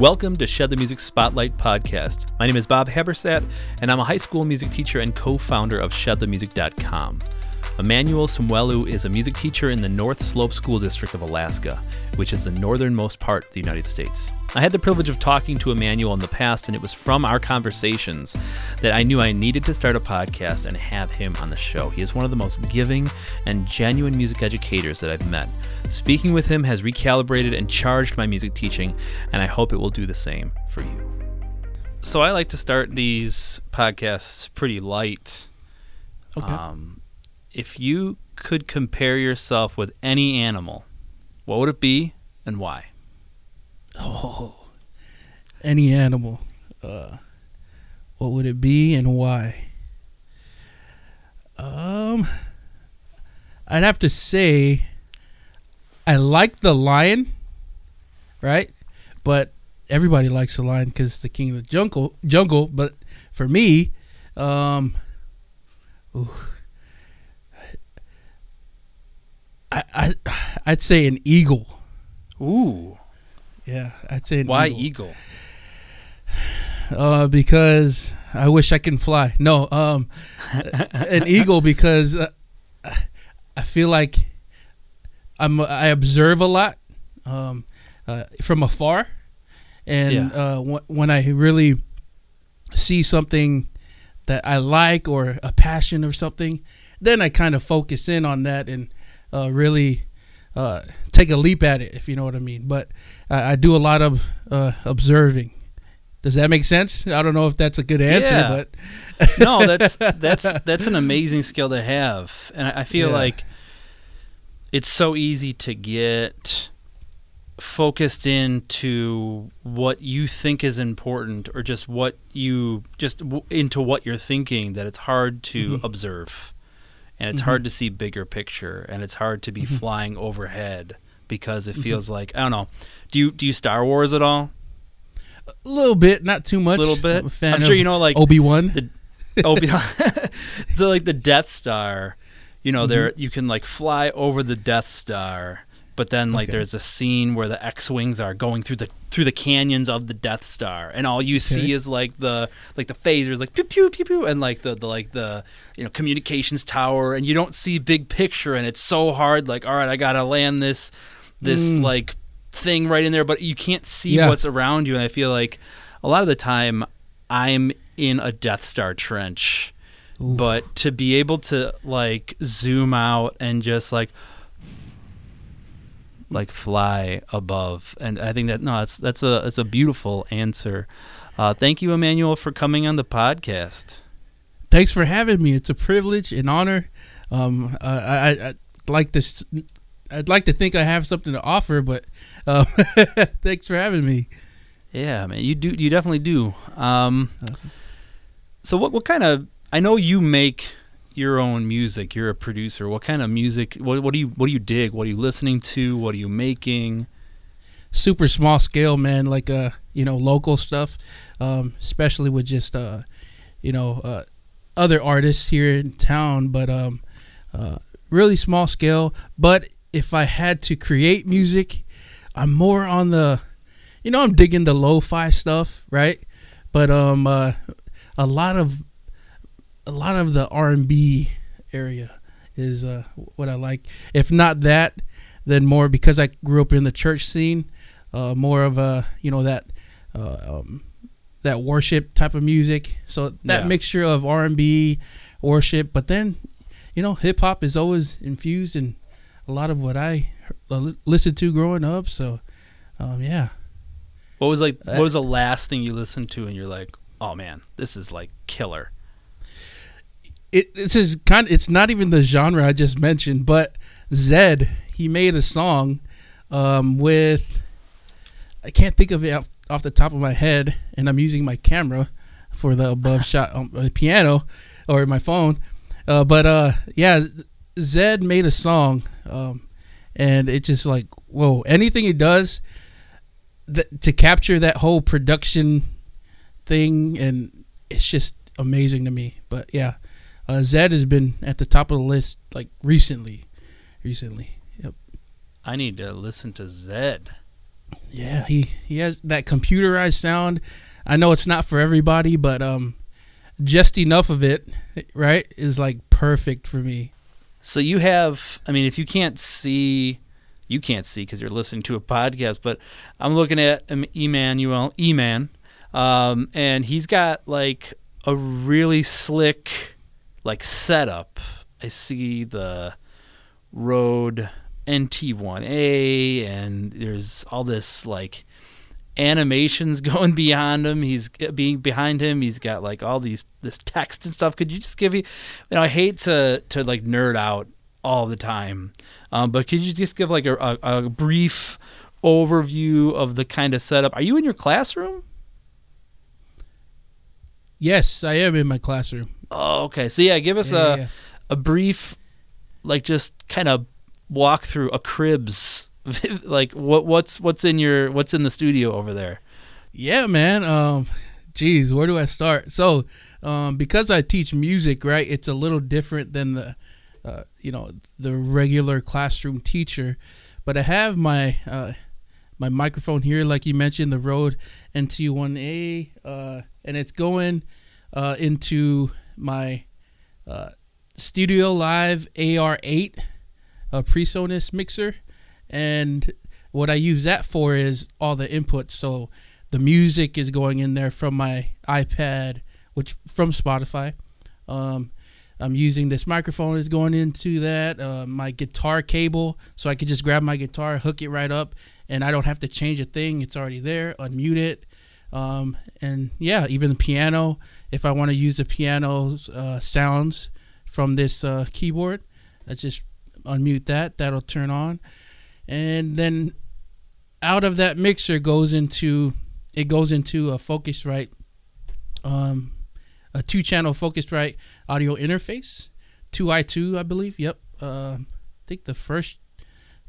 Welcome to Shed the Music Spotlight podcast. My name is Bob Habersat, and I'm a high school music teacher and co founder of ShedTheMusic.com. Emmanuel Sumwelu is a music teacher in the North Slope School District of Alaska, which is the northernmost part of the United States. I had the privilege of talking to Emmanuel in the past, and it was from our conversations that I knew I needed to start a podcast and have him on the show. He is one of the most giving and genuine music educators that I've met. Speaking with him has recalibrated and charged my music teaching, and I hope it will do the same for you. So I like to start these podcasts pretty light. Okay. Um, if you could compare yourself with any animal, what would it be and why? oh, any animal. Uh, what would it be and why? Um, I'd have to say I like the lion, right? But everybody likes the lion because the king of the jungle. Jungle, but for me, um, ooh, I, I I'd say an eagle. Ooh, Yeah, I'd say an why eagle. eagle? Uh, because I wish I can fly. No, um, an eagle because uh, I feel like I'm I observe a lot, um, uh, from afar, and Yeah. uh, wh- when I really see something that I like or a passion or something, then I kind of focus in on that and uh, really uh, take a leap at it, if you know what I mean. But I, I do a lot of uh, observing. Does that make sense? I don't know if that's a good answer, Yeah. but no, that's that's that's an amazing skill to have, and I I feel Yeah. like it's so easy to get focused into what you think is important, or just what you just w- into what you're thinking that it's hard to Mhm. observe, and it's Mhm. hard to see bigger picture, and it's hard to be Mhm. flying overhead because it Mhm. feels like I don't know. Do you do you Star Wars at all? a little bit, not too much. A little bit. I'm, I'm sure you know like Obi Wan. Obi the like the Death Star, you know, Mm-hmm. there you can like fly over the Death Star, but then like Okay. there's a scene where the X-wings are going through the through the canyons of the Death Star, and all you see is like the like the phasers, like pew pew pew pew, and like the, the like the you know communications tower, and you don't see big picture, and it's so hard. Like, all right, I gotta land this this Mm. like thing right in there, but you can't see Yeah. what's around you, and I feel like a lot of the time I'm in a Death Star trench Ooh. but to be able to like zoom out and just like like fly above and i think that no that's that's a that's a beautiful answer uh, thank you emmanuel for coming on the podcast Thanks for having me. It's a privilege and honor. Um, I, I, I'd like this. I'd like to think I have something to offer, but um, thanks for having me. yeah man you do you definitely do um, so what what kind of i know you make your own music you're a producer what kind of music what, what do you what do you dig what are you listening to what are you making super small scale, man. Like uh, you know, local stuff, um, especially with just uh, you know, uh, other artists here in town. But um, uh, really small scale. But if I had to create music, I'm more on the, you know, I'm digging the lo-fi stuff, right? But um, uh, a lot of, a lot of the R&B area is uh what I like. If not that, then more because I grew up in the church scene, uh, more of a you know that uh, um, that worship type of music. So that Yeah. mixture of R and B, worship, but then you know hip hop is always infused in a lot of what I uh, listened to growing up. So um, yeah, What was like? Uh, What was the last thing you listened to, and you're like, "Oh man, this is like killer." It this is kind. of, It's not even the genre I just mentioned, but Zedd he made a song um, with I can't think of it off, off the top of my head, and I'm using my camera for the above shot on the piano or my phone. Uh, but uh, yeah, Zedd made a song, um, and it just like whoa. Anything he does th- to capture that whole production thing, and it's just amazing to me. But yeah, uh, Zedd has been at the top of the list like recently, recently. Yep. I need to listen to Zedd. Yeah, he he has that computerized sound. I know it's not for everybody, but um, just enough of it, right, is like perfect for me. So you have, I mean, if you can't see, you can't see because you're listening to a podcast, but I'm looking at um, Emmanuel, Eman, um, and he's got like a really slick, like setup. I see the Rode NT1A, and there's all this like animations going beyond him. He's being behind him. He's got like all these this text and stuff. Could you just give me? You know, I hate to to like nerd out all the time, um, but could you just give like a, a, a brief overview of the kind of setup? Are you in your classroom? Yes, I am in my classroom. Oh, okay. So yeah, give us Yeah, a yeah. a brief, like just kind of walk through a cribs, like what what's what's in your what's in the studio over there. Yeah, man. Um, geez, where do I start? So, um, because I teach music, right, it's a little different than the, uh, you know, the regular classroom teacher. But I have my uh, my microphone here, like you mentioned, the Rode NT1A, uh, and it's going uh, into my uh, Studio Live AR8 a PreSonus mixer, and what I use that for is all the inputs. So the music is going in there from my iPad, which from Spotify. Um, I'm using this microphone is going into that. Uh, my guitar cable, so I could just grab my guitar, hook it right up, and I don't have to change a thing. It's already there. Unmute it, um, and yeah, even the piano. If I want to use the piano uh, sounds from this uh, keyboard, I just unmute that. That'll turn on, and then out of that mixer goes into it goes into a Focusrite, um, a two channel Focusrite audio interface, two i two I believe. Yep, uh, I think the first,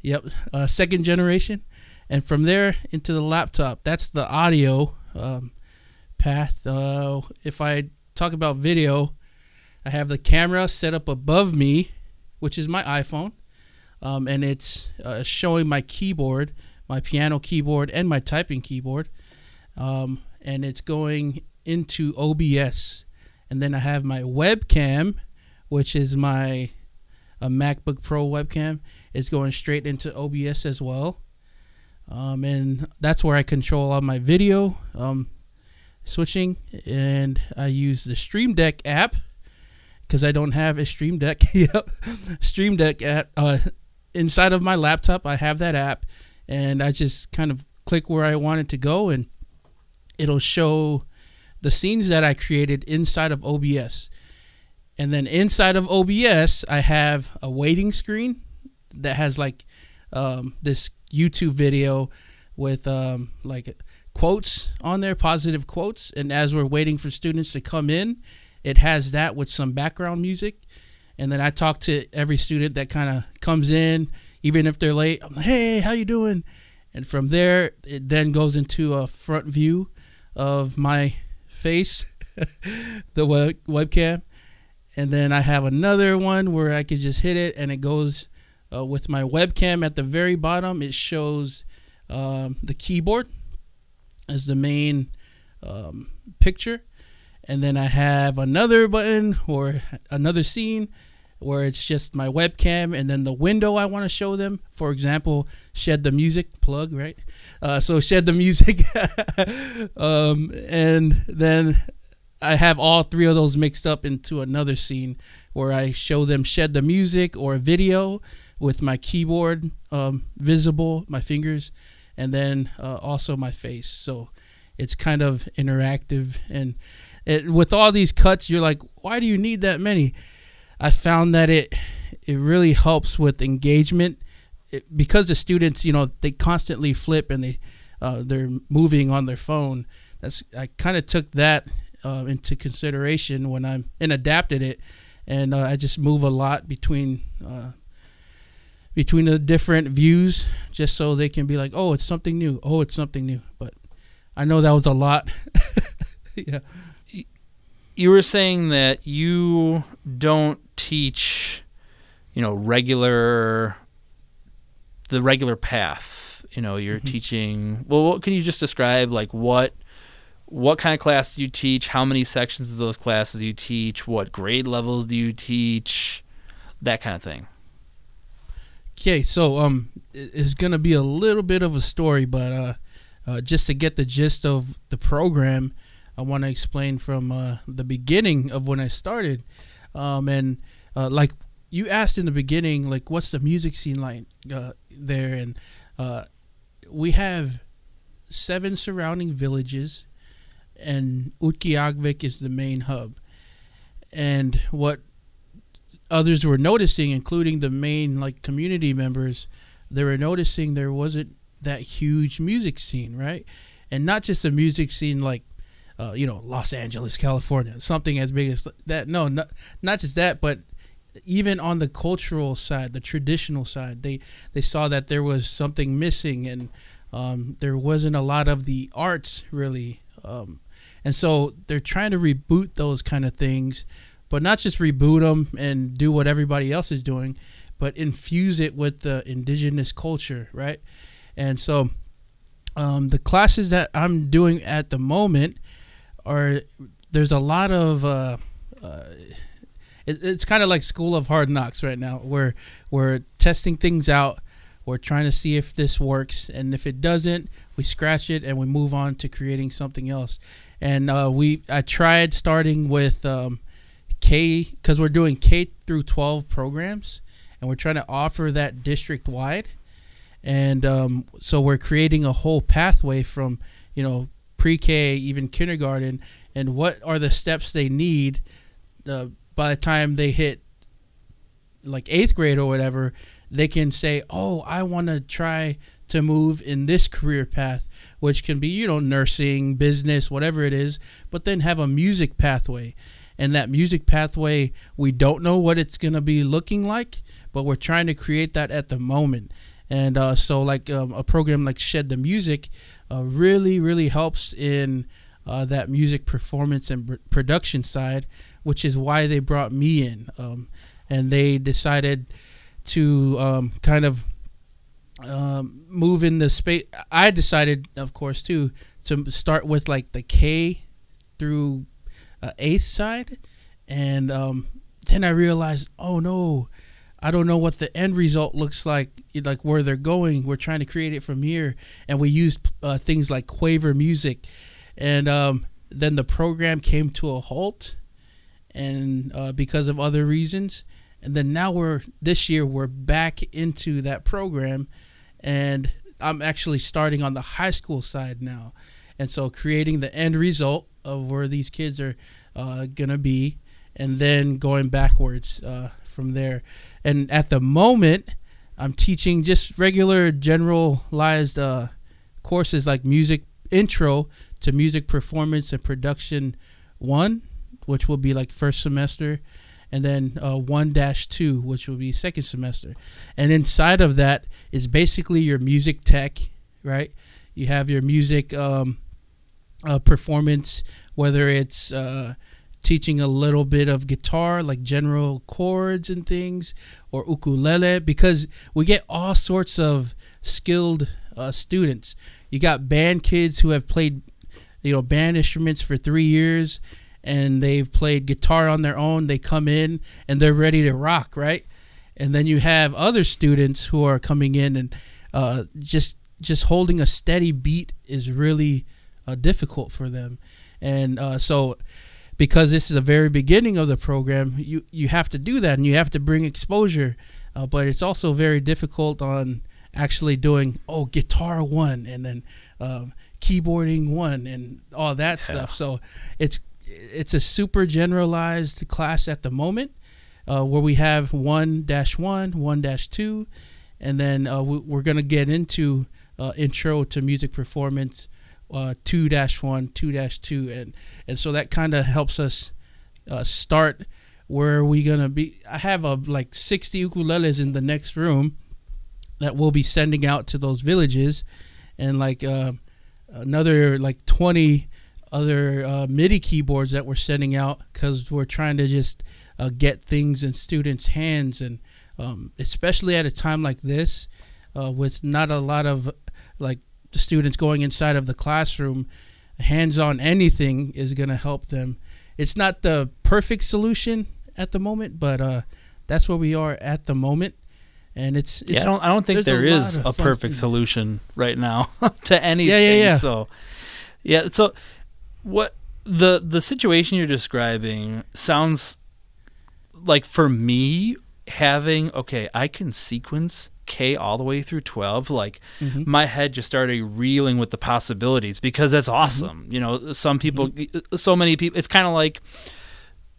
yep, uh, second generation, and from there into the laptop. That's the audio um, path. Uh, if I talk about video, I have the camera set up above me, which is my iPhone, um, and it's uh, showing my keyboard, my piano keyboard, and my typing keyboard, um, and it's going into OBS, and then I have my webcam, which is my a MacBook Pro webcam, is going straight into OBS as well, um, and that's where I control all my video. Um, switching, and I use the Stream Deck app because I don't have a Stream Deck. yep, Stream Deck app. Uh, inside of my laptop, I have that app, and I just kind of click where I want it to go, and it'll show the scenes that I created inside of OBS. And then inside of OBS, I have a waiting screen that has like um, this YouTube video with um, like quotes on there, positive quotes. And as we're waiting for students to come in, it has that with some background music. And then I talk to every student that kind of comes in, even if they're late. I'm like, hey, how you doing? And from there, it then goes into a front view of my face, the web- webcam. And then I have another one where I could just hit it and it goes uh, with my webcam at the very bottom. It shows um, the keyboard as the main um, picture. And then I have another button or another scene where it's just my webcam and then the window I want to show them. For example, shed the music plug, right? Uh, so shed the music, um, and then I have all three of those mixed up into another scene where I show them shed the music or video with my keyboard um, visible, my fingers, and then uh, also my face. So it's kind of interactive and it, with all these cuts, you're like, why do you need that many? I found that it it really helps with engagement it, because the students, you know, they constantly flip and they uh, they're moving on their phone. That's I kind of took that uh, into consideration when I'm and adapted it, and uh, I just move a lot between uh, between the different views just so they can be like, oh, it's something new. Oh, it's something new. But I know that was a lot. yeah. You were saying that you don't teach, you know, regular the regular path. You know, you're Mhm. teaching. Well, what can you just describe like what what kind of classes you teach? How many sections of those classes you teach? What grade levels do you teach? That kind of thing. Okay, so um, it's gonna be a little bit of a story, but uh, uh just to get the gist of the program, I want to explain from uh, the beginning of when I started, um, and uh, like you asked in the beginning, like what's the music scene like uh, there, and uh, we have seven surrounding villages, and Utqiagvik is the main hub, and what others were noticing, including the main like community members, they were noticing there wasn't that huge music scene, right? And not just a music scene like, uh, you know, Los Angeles, California, something as big as that. No, not not just that, but even on the cultural side, the traditional side, they they saw that there was something missing, and um, there wasn't a lot of the arts really. Um, and so they're trying to reboot those kind of things but not just reboot them and do what everybody else is doing, but infuse it with the indigenous culture, right? And so, um, the classes that I'm doing at the moment are there's a lot of uh, uh, it, it's kind of like School of Hard Knocks right now, where we're testing things out. We're trying to see if this works, and if it doesn't, we scratch it and we move on to creating something else. And uh, we I tried starting with um, K because we're doing K through 12 programs and we're trying to offer that district wide. And um, so we're creating a whole pathway from, you know, pre K, even kindergarten, and what are the steps they need uh, by the time they hit like eighth grade or whatever, they can say, oh, I want to try to move in this career path, which can be, you know, nursing, business, whatever it is, but then have a music pathway and that music pathway we don't know what it's going to be looking like but we're trying to create that at the moment. And uh, so like um, a program like shed the music uh, really really helps in uh, that music performance and pr- production side which is why they brought me in. Um, and they decided to um, kind of um, move in the space i decided of course too to start with like the k through uh, eighth side, and um, then I realized, oh no, I don't know what the end result looks like, like where they're going. We're trying to create it from here, and we used uh, things like Quaver music, and um, then the program came to a halt, and uh, because of other reasons, and then now we're this year we're back into that program, and I'm actually starting on the high school side now, and so creating the end result of where these kids are uh, gonna be, and then going backwards uh, from there. And at the moment, I'm teaching just regular generalized uh, courses like music intro to music performance and production one, which will be like first semester, and then uh, one dash two, which will be second semester. And inside of that is basically your music tech, right? You have your music um, uh, performance, whether it's uh, teaching a little bit of guitar, like general chords and things, or ukulele, because we get all sorts of skilled uh, students. You got band kids who have played, you know, band instruments for three years, and they've played guitar on their own. They come in and they're ready to rock, right? And then you have other students who are coming in and uh, just just holding a steady beat is really uh, difficult for them. And uh, so, because this is the very beginning of the program, you you have to do that, and you have to bring exposure. Uh, but it's also very difficult on actually doing oh guitar one and then um, keyboarding one and all that stuff. So it's it's a super generalized class at the moment, uh, where we have one dash one, one dash two, and then uh, we, we're gonna get into uh, intro to music performance uh, two dash one, two dash two, and and so that kind of helps us uh, start where we gonna be. I have a like sixty ukuleles in the next room that we'll be sending out to those villages, and like uh, another like twenty other uh, MIDI keyboards that we're sending out because we're trying to just uh, get things in students' hands, and um, especially at a time like this, uh, with not a lot of like the students going inside of the classroom, hands on anything is going to help them. It's not the perfect solution at the moment, but uh, that's where we are at the moment. And it's, it's yeah, I don't I don't think there a is a perfect solution right now to anything. Yeah, yeah, yeah. So yeah, so what the the situation you're describing sounds like for me having okay, I can sequence K all the way through 12 like Mhm. my head just started reeling with the possibilities because that's Mm-hmm. awesome. You know, some people so many people it's kind of like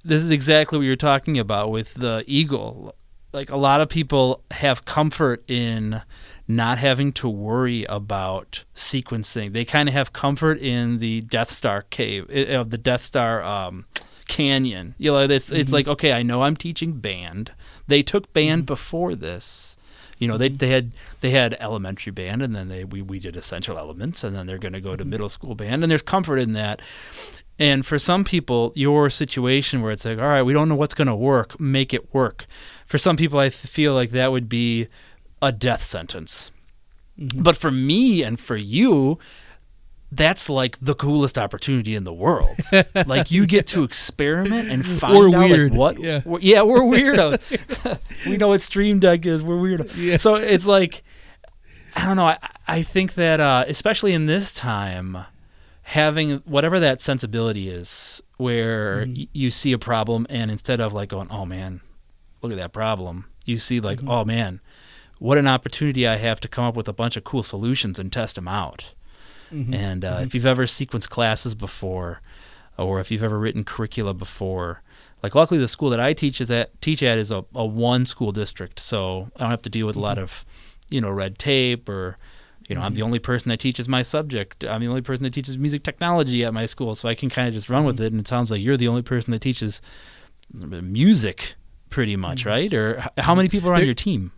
this is exactly what you're talking about with the eagle. Like a lot of people have comfort in not having to worry about sequencing. They kind of have comfort in the Death Star cave, of the Death Star um, canyon. You know, it's it's like okay, I know I'm teaching band. They took band before this. You know, they they had they had elementary band, and then they we we did essential elements, and then they're going to go to middle school band, and there's comfort in that. And for some people, your situation where it's like, all right, we don't know what's going to work, make it work. For some people, I feel like that would be a death sentence. Mhm. But for me and for you, that's like the coolest opportunity in the world. like you get to experiment and find We're out weird. like what. Yeah. we're- yeah, we're weirdos. we know what Stream Deck is. We're weirdos. Yeah. So it's like, I don't know. I, I think that uh, especially in this time, having whatever that sensibility is, where Mhm. y- you see a problem and instead of like going, "Oh man, look at that problem," you see like, Mhm. "Oh man, what an opportunity I have to come up with a bunch of cool solutions and test them out." Mhm. And uh, Mhm. if you've ever sequenced classes before, or if you've ever written curricula before, like luckily the school that I teach is at teach at is a, a one school district, so I don't have to deal with a lot of, you know, red tape or, you know, I'm the only person that teaches my subject. I'm the only person that teaches music technology at my school, so I can kind of just run with it. And it sounds like you're the only person that teaches music, pretty much, right? Or how many people are on There- your team?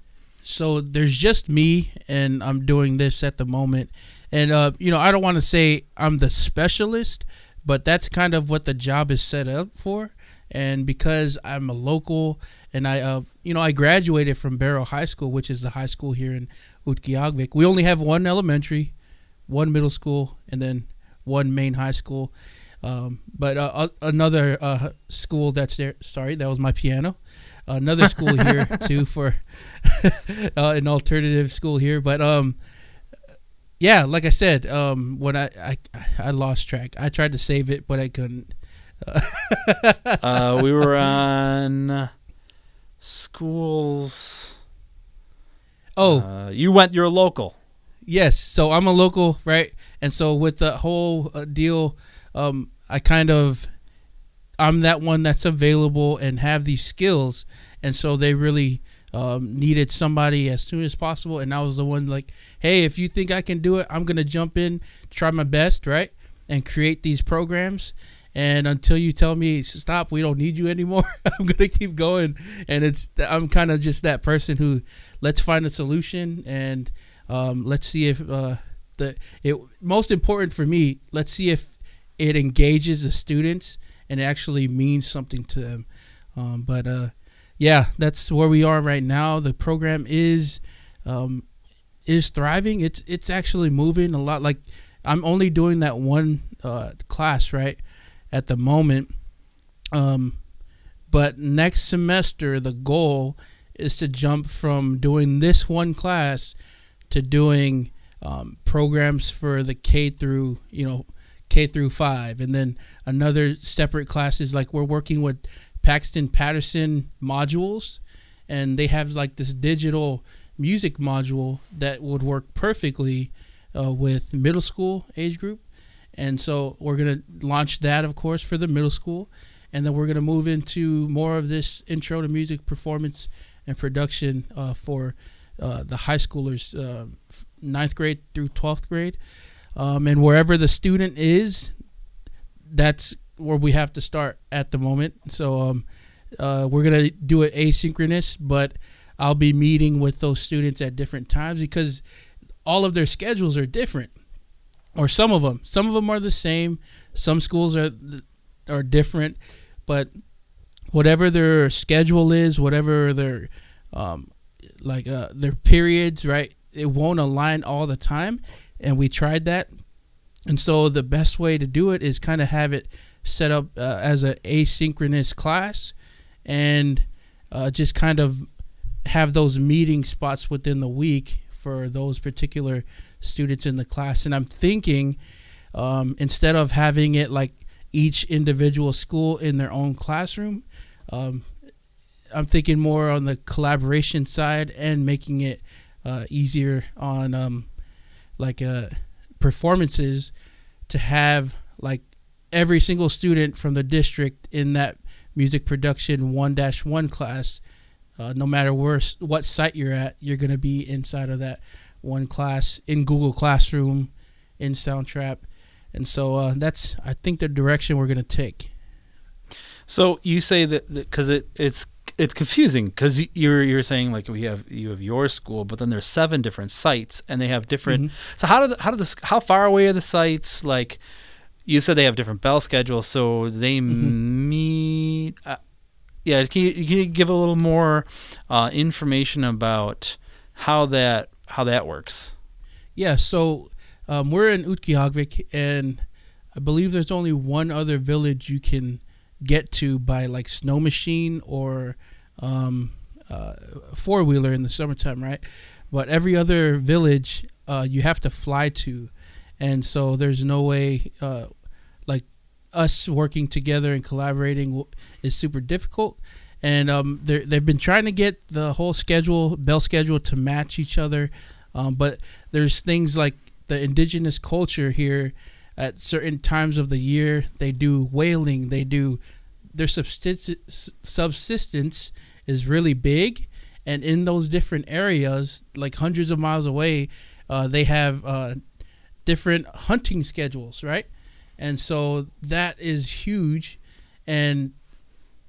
so there's just me and I'm doing this at the moment. And uh, you know, I don't want to say I'm the specialist, but that's kind of what the job is set up for. And because I'm a local and I uh, you know, I graduated from Barrow High School, which is the high school here in Utqiagvik. We only have one elementary, one middle school, and then one main high school. Um, but uh, uh, another uh, school that's there. Sorry, that was my piano. Another school here too for uh, an alternative school here. But um, yeah, like I said, um, when I, I I lost track. I tried to save it, but I couldn't. uh, we were on schools. Oh, Uh, you went. You're local. Yes, so I'm a local, right? And so with the whole uh, deal, um, I kind of I'm that one that's available and have these skills, and so they really um, needed somebody as soon as possible. And I was the one like, hey, if you think I can do it, I'm gonna jump in, try my best, right, and create these programs. And until you tell me stop, we don't need you anymore. I'm gonna keep going. And it's I'm kind of just that person who let's find a solution and um, let's see if uh, the it most important for me. Let's see if it engages the students and actually means something to them. Um, but uh, yeah, that's where we are right now. The program is um, is thriving. It's it's actually moving a lot. Like I'm only doing that one uh, class right at the moment. Um, but next semester, the goal is to jump from doing this one class to doing um, programs for the K through you know K through five, and then another separate classes like we're working with Paxton Patterson modules, and they have like this digital music module that would work perfectly uh, with middle school age group, and so we're gonna launch that of course for the middle school, and then we're gonna move into more of this intro to music performance and production uh, for uh, the high schoolers, uh, ninth grade through twelfth grade, um, and wherever the student is, that's where we have to start at the moment. So um, uh, we're gonna do it asynchronous, but I'll be meeting with those students at different times because all of their schedules are different, or some of them. Some of them are the same. Some schools are are different, but whatever their schedule is, whatever their um, like uh, their periods, right? It won't align all the time. and we tried that. And so the best way to do it is kind of have it set up uh, as an asynchronous class, and uh, just kind of have those meeting spots within the week for those particular students in the class. And I'm thinking um, instead of having it like each individual school in their own classroom, um, I'm thinking more on the collaboration side and making it uh, easier on um, like uh, performances to have like every single student from the district in that music production 1-1 class uh, no matter where what site you're at you're going to be inside of that one class in google classroom in soundtrap and so uh, that's i think the direction we're going to take so you say that because it it's it's confusing because you're you're saying like we have you have your school, but then there's seven different sites and they have different. Mm-hmm. So how do the, how do the how far away are the sites? Like you said, they have different bell schedules, so they mm-hmm. meet. Uh, yeah, can you, can you, give a little more uh, information about how that how that works? Yeah, so um, we're in Utqiagvik, and I believe there's only one other village you can get to by like snow machine or um, uh, four wheeler in the summertime, right? But every other village uh, you have to fly to, and so there's no way uh, us working together and collaborating is super difficult. And um, they've been trying to get the whole schedule, bell schedule, to match each other, um, but there's things like the indigenous culture here at certain times of the year they do whaling they do their subsistence subsistence is really big. And in those different areas like hundreds of miles away uh, they have uh, different hunting schedules right and so that is huge and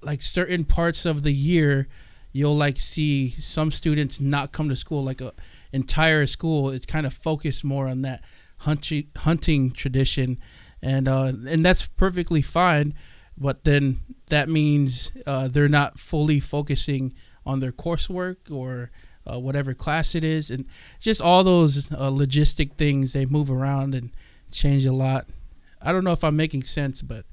like certain parts of the year you'll like see some students not come to school like a entire school it's kind of focused more on that hunting hunting tradition, and uh, and that's perfectly fine. But then that means uh, they're not fully focusing on their coursework or uh, whatever class it is, and just all those uh, logistic things they move around and change a lot. I don't know if I'm making sense, but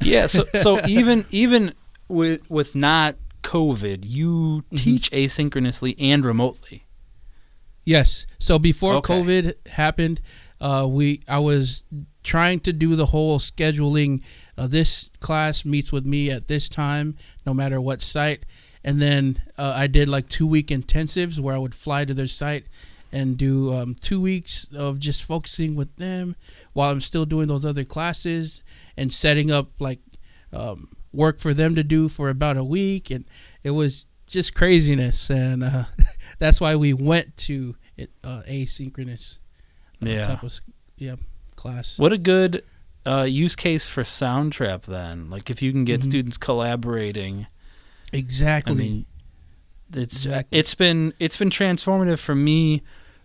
yeah. So so even even with with not COVID, you mm-hmm. teach asynchronously and remotely. Yes. So before okay. COVID happened, uh, we I was trying to do the whole scheduling. Uh, this class meets with me at this time, no matter what site. And then uh, I did like two week intensives where I would fly to their site and do um, two weeks of just focusing with them while I'm still doing those other classes and setting up like um, work for them to do for about a week. And it was just craziness. And uh, that's why we went to it, uh, asynchronous yeah. type of yeah class. What a good uh, use case for Soundtrap then. Like if you can get mm-hmm. students collaborating. Exactly. I mean, it's exactly. it's been it's been transformative for me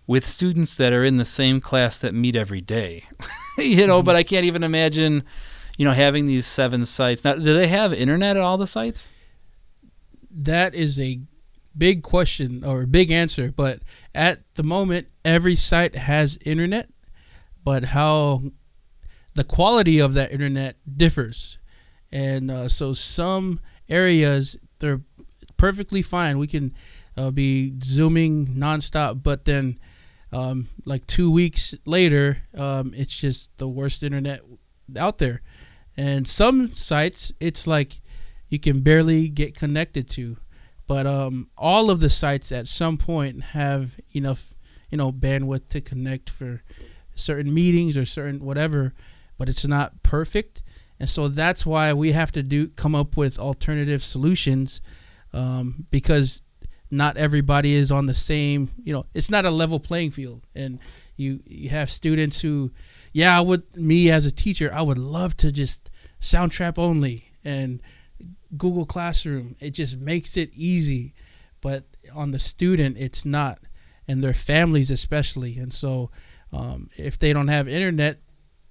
with students that are in the same class that meet every day. you know, mm-hmm. but I can't even imagine, you know, having these seven sites. Now, do they have internet at all the sites? That is a big question or big answer, but at the moment, every site has internet, but how the quality of that internet differs. And uh, so some areas, they're perfectly fine. We can uh, be zooming nonstop, but then um, like two weeks later, um, it's just the worst internet out there. And some sites, it's like you can barely get connected to but um, all of the sites at some point have enough you know bandwidth to connect for certain meetings or certain whatever but it's not perfect and so that's why we have to do come up with alternative solutions um, because not everybody is on the same you know it's not a level playing field and you you have students who yeah I would me as a teacher I would love to just soundtrap only and Google Classroom. It just makes it easy, but on the student, it's not, and their families especially. And so, um, if they don't have internet,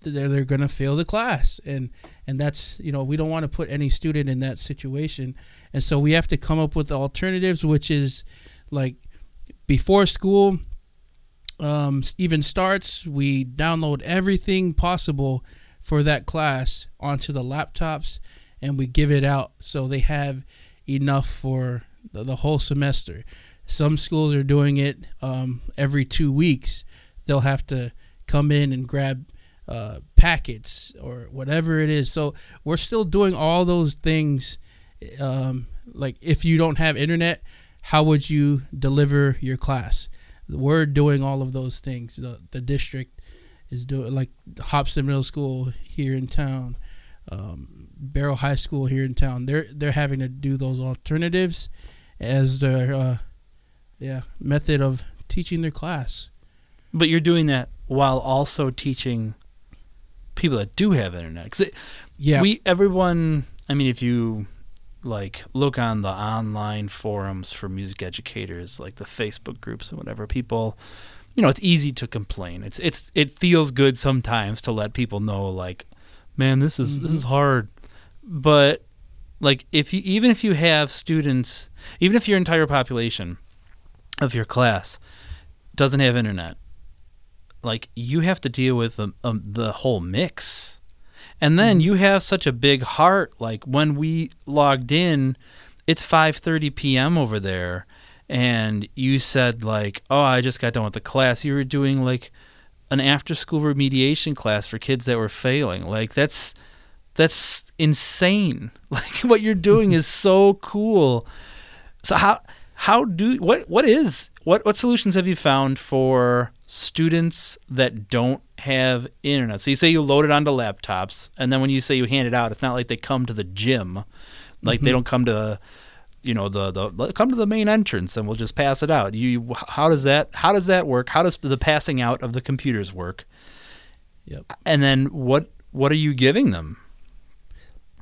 they're they're gonna fail the class, and and that's you know we don't want to put any student in that situation, and so we have to come up with alternatives, which is like before school. um, even starts, we download everything possible for that class onto the laptops and we give it out so they have enough for the, the whole semester. Some schools are doing it um, every two weeks. They'll have to come in and grab uh, packets or whatever it is. So we're still doing all those things. Um, like if you don't have internet, how would you deliver your class? We're doing all of those things. The, the district is doing like Hobson Middle School here in town, um, Barrow High School here in town. They're they're having to do those alternatives as their uh, yeah method of teaching their class. But you're doing that while also teaching people that do have internet. Cause it, Yeah, we everyone. I mean, if you like look on the online forums for music educators, like the Facebook groups and whatever, people, you know, it's easy to complain. It's it's it feels good sometimes to let people know, like, man, this is this mm-hmm. is hard. But like, if you even if you have students, even if your entire population of your class doesn't have internet, like you have to deal with the, um, the whole mix. And then you have such a big heart. Like when we logged in, it's 5:30 p.m. over there, and you said like, "Oh, I just got done with the class." You were doing like an after-school remediation class for kids that were failing. Like that's that's insane. Like what you're doing is so cool. So how how do what what is what what solutions have you found for students that don't have internet? So you say you load it onto laptops, and then when you say you hand it out, it's not like they come to the gym, like they don't come to, you know, the the come to the main entrance and we'll just pass it out. You how does that how does that work? How does the passing out of the computers work? Yep. And then what what are you giving them?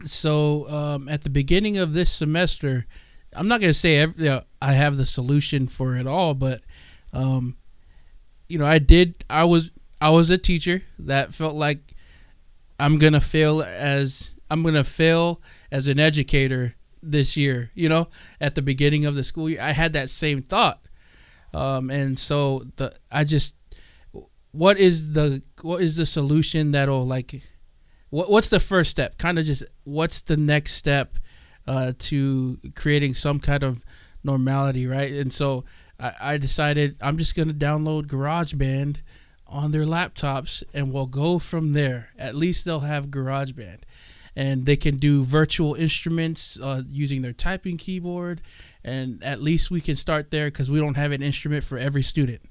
so um, at the beginning of this semester, I'm not gonna say every, you know, I have the solution for it all, but um, you know, I did. I was I was a teacher that felt like I'm gonna fail as I'm gonna fail as an educator this year. You know, at the beginning of the school year, I had that same thought, um, and so the I just what is the what is the solution that'll like what what's the first step? Kind of just what's the next step uh, to creating some kind of normality, right? And so I, I decided I'm just gonna download GarageBand on their laptops, and we'll go from there. At least they'll have GarageBand, and they can do virtual instruments uh, using their typing keyboard, and at least we can start there because we don't have an instrument for every student.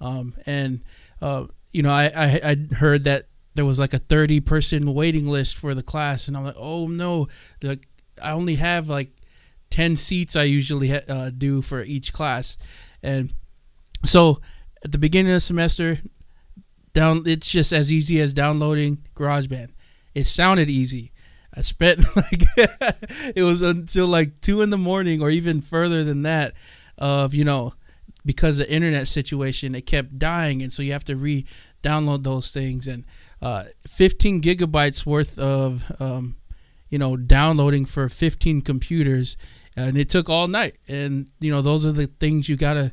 Um, and uh, you know, I, I I heard that there was like a 30 person waiting list for the class. And i'm like oh no. Like i only have like 10 seats i usually ha- uh, do for each class and so at the beginning of the semester down it's just as easy as downloading garageband. It sounded easy. I spent like it was until like 2 in the morning or even further than that of you know because the internet situation it kept dying and so you have to re-download those things. And uh, 15 gigabytes worth of um, you know downloading for 15 computers and it took all night. And you know those are the things you gotta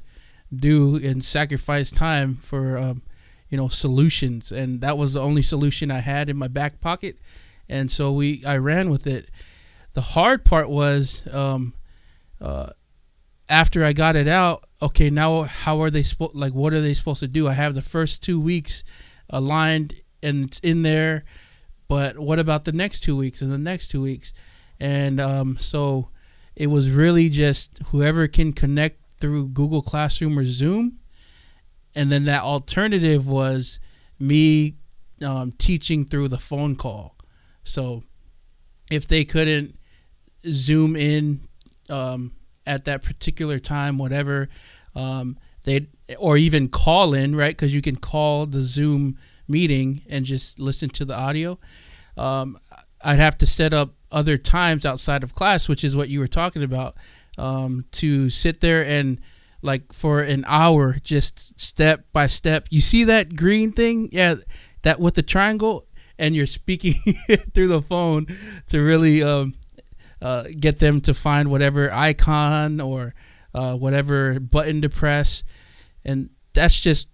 do and sacrifice time for um, you know solutions. And that was the only solution i had in my back pocket. And so we i ran with it. The hard part was um, uh, after i got it out okay now how are they supposed like what are they supposed to do? I have the first two weeks aligned and it's in there but what about the next two weeks and the next two weeks? And um, so it was really just whoever can connect through google classroom or zoom. And then that alternative was me um, teaching through the phone call. So if they couldn't zoom in um, at that particular time whatever um, they or even call in right? Because you can call the zoom meeting and just listen to the audio. Um, I'd have to set up other times outside of class, which is what you were talking about, um, to sit there and like for an hour, just step by step. You see that green thing? Yeah, that with the triangle, and you're speaking through the phone to really um, uh, get them to find whatever icon or uh, whatever button to press, and that's just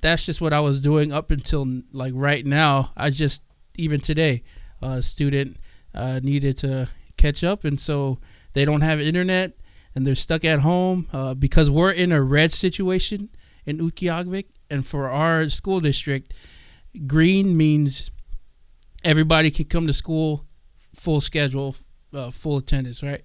that's just what I was doing up until like right now. I just even today, a uh, student uh, needed to catch up, and so they don't have internet and they're stuck at home uh, because we're in a red situation in Utqiagvik, and for our school district, green means everybody can come to school, full schedule, uh, full attendance, right?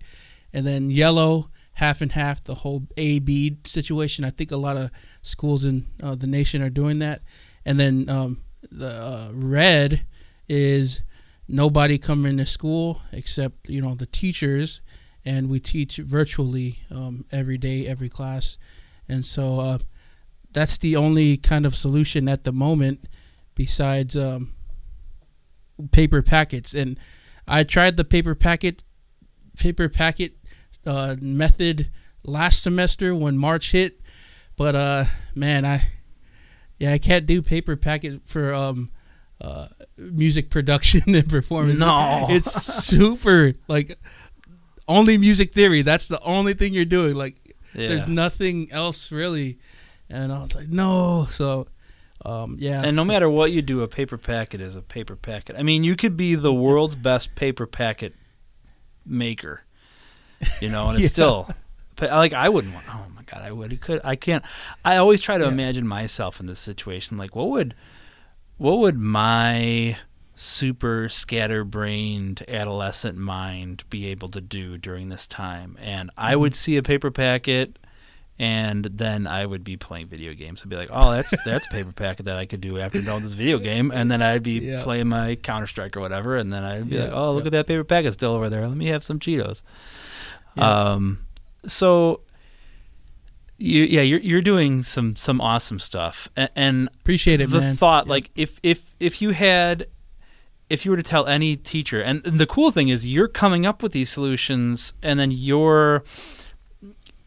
And then yellow, half and half, the whole A B situation. I think a lot of schools in uh, the nation are doing that. And then um, the uh, red is nobody coming to school except you know the teachers, and we teach virtually um, every day, every class, and so uh, that's the only kind of solution at the moment, besides um, paper packets. And I tried the paper packet paper packet uh, method last semester when March hit, but uh, man, I yeah I can't do paper packet for um, uh, music production and performance. No, it's super like only music theory. That's the only thing you're doing. Like yeah. there's nothing else really. And I was like, no. So um, yeah. And no matter what you do, a paper packet is a paper packet. I mean, you could be the world's best paper packet maker, you know, and it's yeah. still like I wouldn't want. Oh my god, I would. Could I can't. I always try to yeah. imagine myself in this situation. Like, what would, what would my super scatterbrained adolescent mind be able to do during this time? And I would mm-hmm. see a paper packet and then I would be playing video games. I'd be like, "Oh, that's that's paper packet that I could do after doing this video game," and then I'd be yeah. playing my Counter Strike or whatever, and then I'd be yeah, like, "Oh, look yeah. at that paper packet still over there. Let me have some Cheetos." Um, so you, yeah, you're you're doing some some awesome stuff, and, and appreciate it. The man. thought, like, if if if you had if you were to tell any teacher, and, and, the cool thing is you're coming up with these solutions, and then you're,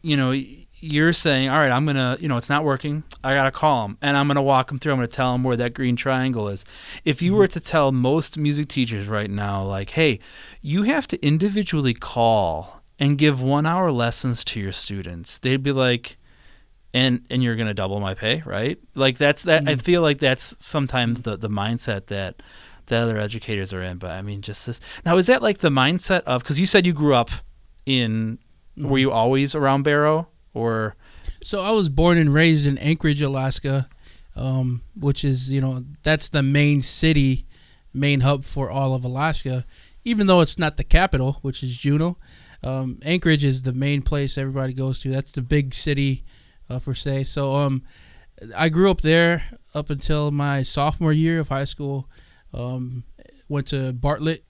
you know, you're saying, all right, I'm gonna, you know, it's not working. I gotta call them, and I'm gonna walk them through. I'm gonna tell them where that green triangle is. If you mm-hmm. were to tell most music teachers right now, like, hey, you have to individually call and give one hour lessons to your students, they'd be like, and and you're gonna double my pay, right? Like that's that. Mm-hmm. I feel like that's sometimes the the mindset that the other educators are in. But I mean, just this. Now, is that like the mindset of? Because you said you grew up in. Mm-hmm. Were you always around Barrow? or so I was born and raised in Anchorage, Alaska, um, which is you know that's the main city, main hub for all of Alaska. Even though it's not the capital, which is Juneau, um, Anchorage is the main place everybody goes to. That's the big city, uh, for say. So um, I grew up there up until my sophomore year of high school. Um, went to Bartlett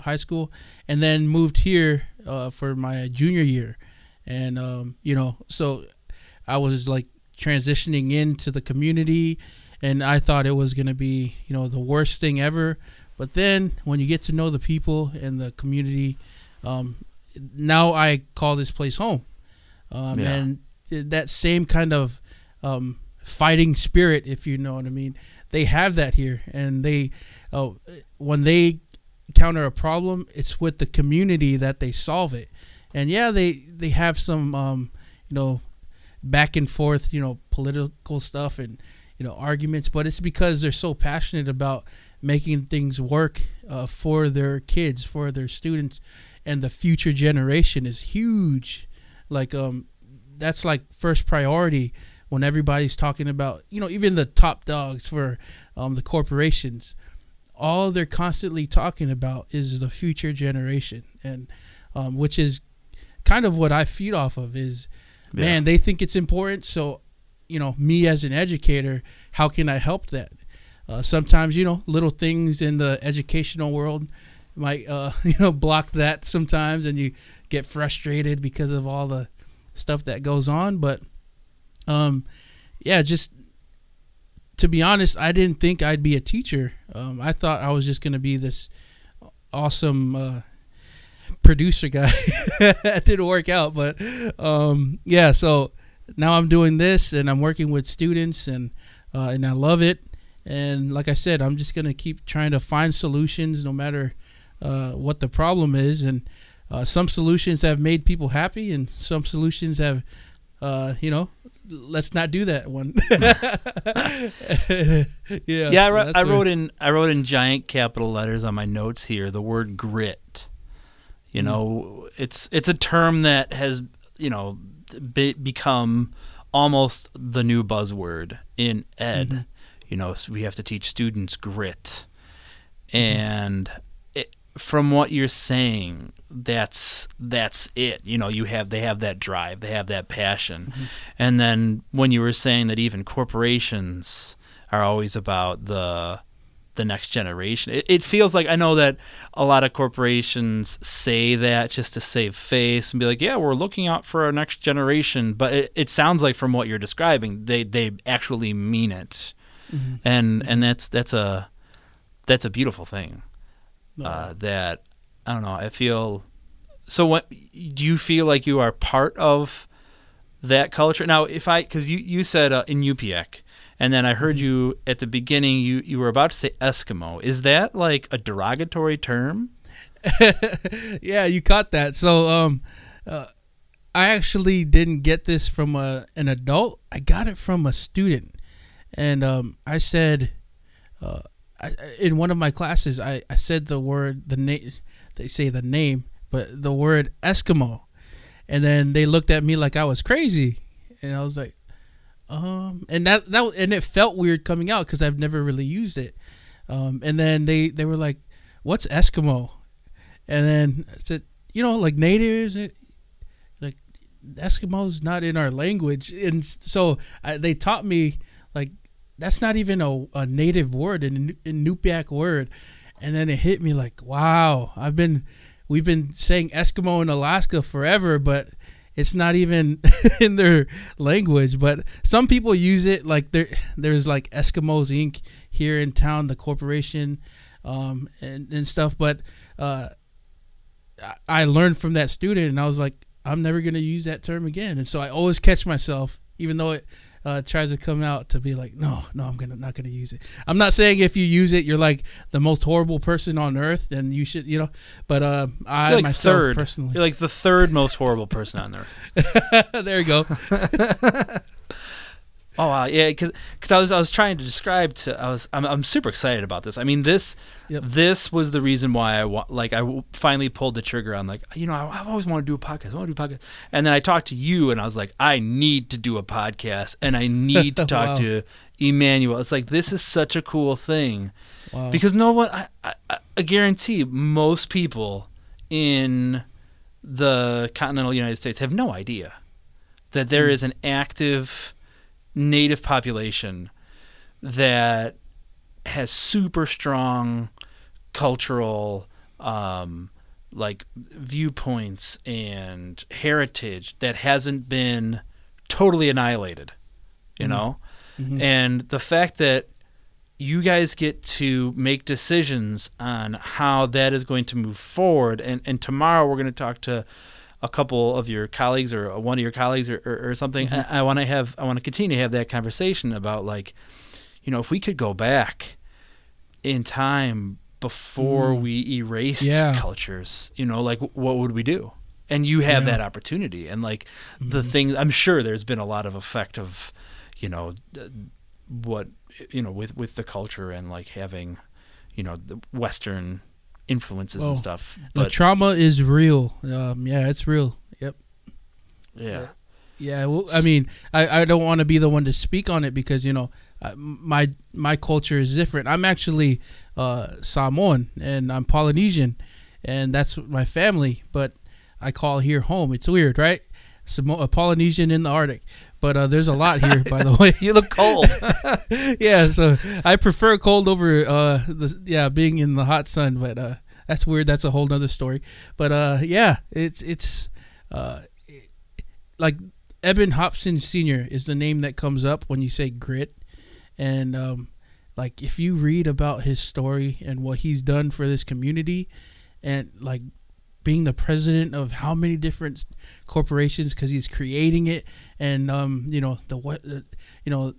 High School, and then moved here uh, for my junior year and um, you know, so I was like transitioning into the community, and I thought it was gonna be you know the worst thing ever. But then when you get to know the people and the community, um, now I call this place home, um, yeah. and that same kind of um, fighting spirit, if you know what I mean, they have that here, and they uh, when they counter a problem, it's with the community that they solve it and yeah, they they have some um, you know back and forth, you know, political stuff and you know arguments, but it's because they're so passionate about making things work uh, for their kids, for their students, and the future generation is huge. Like um, that's like first priority when everybody's talking about you know even the top dogs for um, the corporations all they're constantly talking about is the future generation and um, which is kind of what I feed off of is, yeah. man, they think it's important. So, you know, me as an educator, how can I help that? Uh, sometimes, you know, little things in the educational world might, uh, you know, block that sometimes, and you get frustrated because of all the stuff that goes on. But, um, yeah, just to be honest, I didn't think I'd be a teacher. Um, I thought I was just going to be this awesome uh, producer guy. that didn't work out, but um, yeah. So now I'm doing this, and I'm working with students, and uh, and I love it. And like I said, I'm just gonna keep trying to find solutions, no matter uh, what the problem is. And uh, some solutions have made people happy, and some solutions have, uh, you know, let's not do that one. yeah, yeah. So I, wrote, I wrote in I wrote in giant capital letters on my notes here the word grit. You mm. know, it's it's a term that has you know be, become almost the new buzzword in ed. Mm-hmm. You know, so we have to teach students grit, mm-hmm. and from what you're saying, that's that's it. You know, you have they have that drive, they have that passion, mm-hmm. and then when you were saying that even corporations are always about the the next generation. It, it, feels like I know that a lot of corporations say that just to save face and be like, yeah, we're looking out for our next generation. But it, it sounds like from what you're describing, they they actually mean it, mm-hmm. and and that's that's a that's a beautiful thing. Uh, that I don't know. I feel so. What do you feel like you are part of that culture now? If I because you you said uh, Inupiaq, and then I heard mm-hmm. you at the beginning. You you were about to say Eskimo. Is that like a derogatory term? yeah, you caught that. So um, uh, I actually didn't get this from a an adult. I got it from a student, and um, I said. Uh, I, in one of my classes, I, I said the word the name. They say the name, but the word Eskimo, and then they looked at me like I was crazy, and I was like, um, and that that and it felt weird coming out because I've never really used it. Um, and then they they were like, "What's Eskimo?" And then I said, "You know, like natives, like Eskimo's not in our language." And so I, they taught me like that's not even a, a native word, an Inupiaq word. And then it hit me like, wow, I've been, we've been saying Eskimo in Alaska forever, but it's not even in their language. But some people use it like there, there's like Eskimos Inc. here in town, the corporation, um, and, and stuff. But uh, I learned from that student, and I was like, I'm never gonna use that term again. And so I always catch myself, even though it uh, tries to come out to be like, no, no, I'm gonna not gonna use it. I'm not saying if you use it, you're like the most horrible person on earth, then you should, you know. But uh, I like myself third. personally, you're like the third most horrible person on earth. there you go. Oh wow, yeah, because I was I was trying to describe to I was I'm, I'm super excited about this. I mean this yep. this was the reason why I wa- like I finally pulled the trigger on like you know I, have always wanted to do a podcast. I want to do a podcast, and then I talked to you and I was like I need to do a podcast and I need to talk wow. to Emmanuel. It's like this is such a cool thing wow. because no one I, I I guarantee most people in the continental United States have no idea that there mm. is an active native population that has super strong cultural um, like viewpoints and heritage that hasn't been totally annihilated you mm-hmm. know mm-hmm. and the fact that you guys get to make decisions on how that is going to move forward and and tomorrow we're going to talk to a couple of your colleagues or one of your colleagues or, or, or something. Mm-hmm. I, I want to have I want to continue to have that conversation about like, you know, if we could go back in time before mm. we erased yeah. cultures, you know, like what would we do? And you have yeah. that opportunity. And like mm-hmm. the thing, I'm sure there's been a lot of effect of, you know, what you know with with the culture and like having, you know, the Western influences and stuff. But the trauma is real. Um, yeah, it's real. Yep. Yeah. Yeah. Well, I mean, I, I don't want to be the one to speak on it because you know uh, my my culture is different. I'm actually uh, Samoan and I'm Polynesian, and that's my family. But I call here home. It's weird, right? Samo- a Polynesian in the Arctic. But uh, there's a lot here, by the way. you look cold. yeah, so I prefer cold over uh, the yeah being in the hot sun. But uh, that's weird. That's a whole nother story. But uh, yeah, it's it's uh, like Eben Hobson Sr. is the name that comes up when you say grit, and um, like if you read about his story and what he's done for this community, and like being the president of how many different corporations because he's creating it and um you know the what uh, you know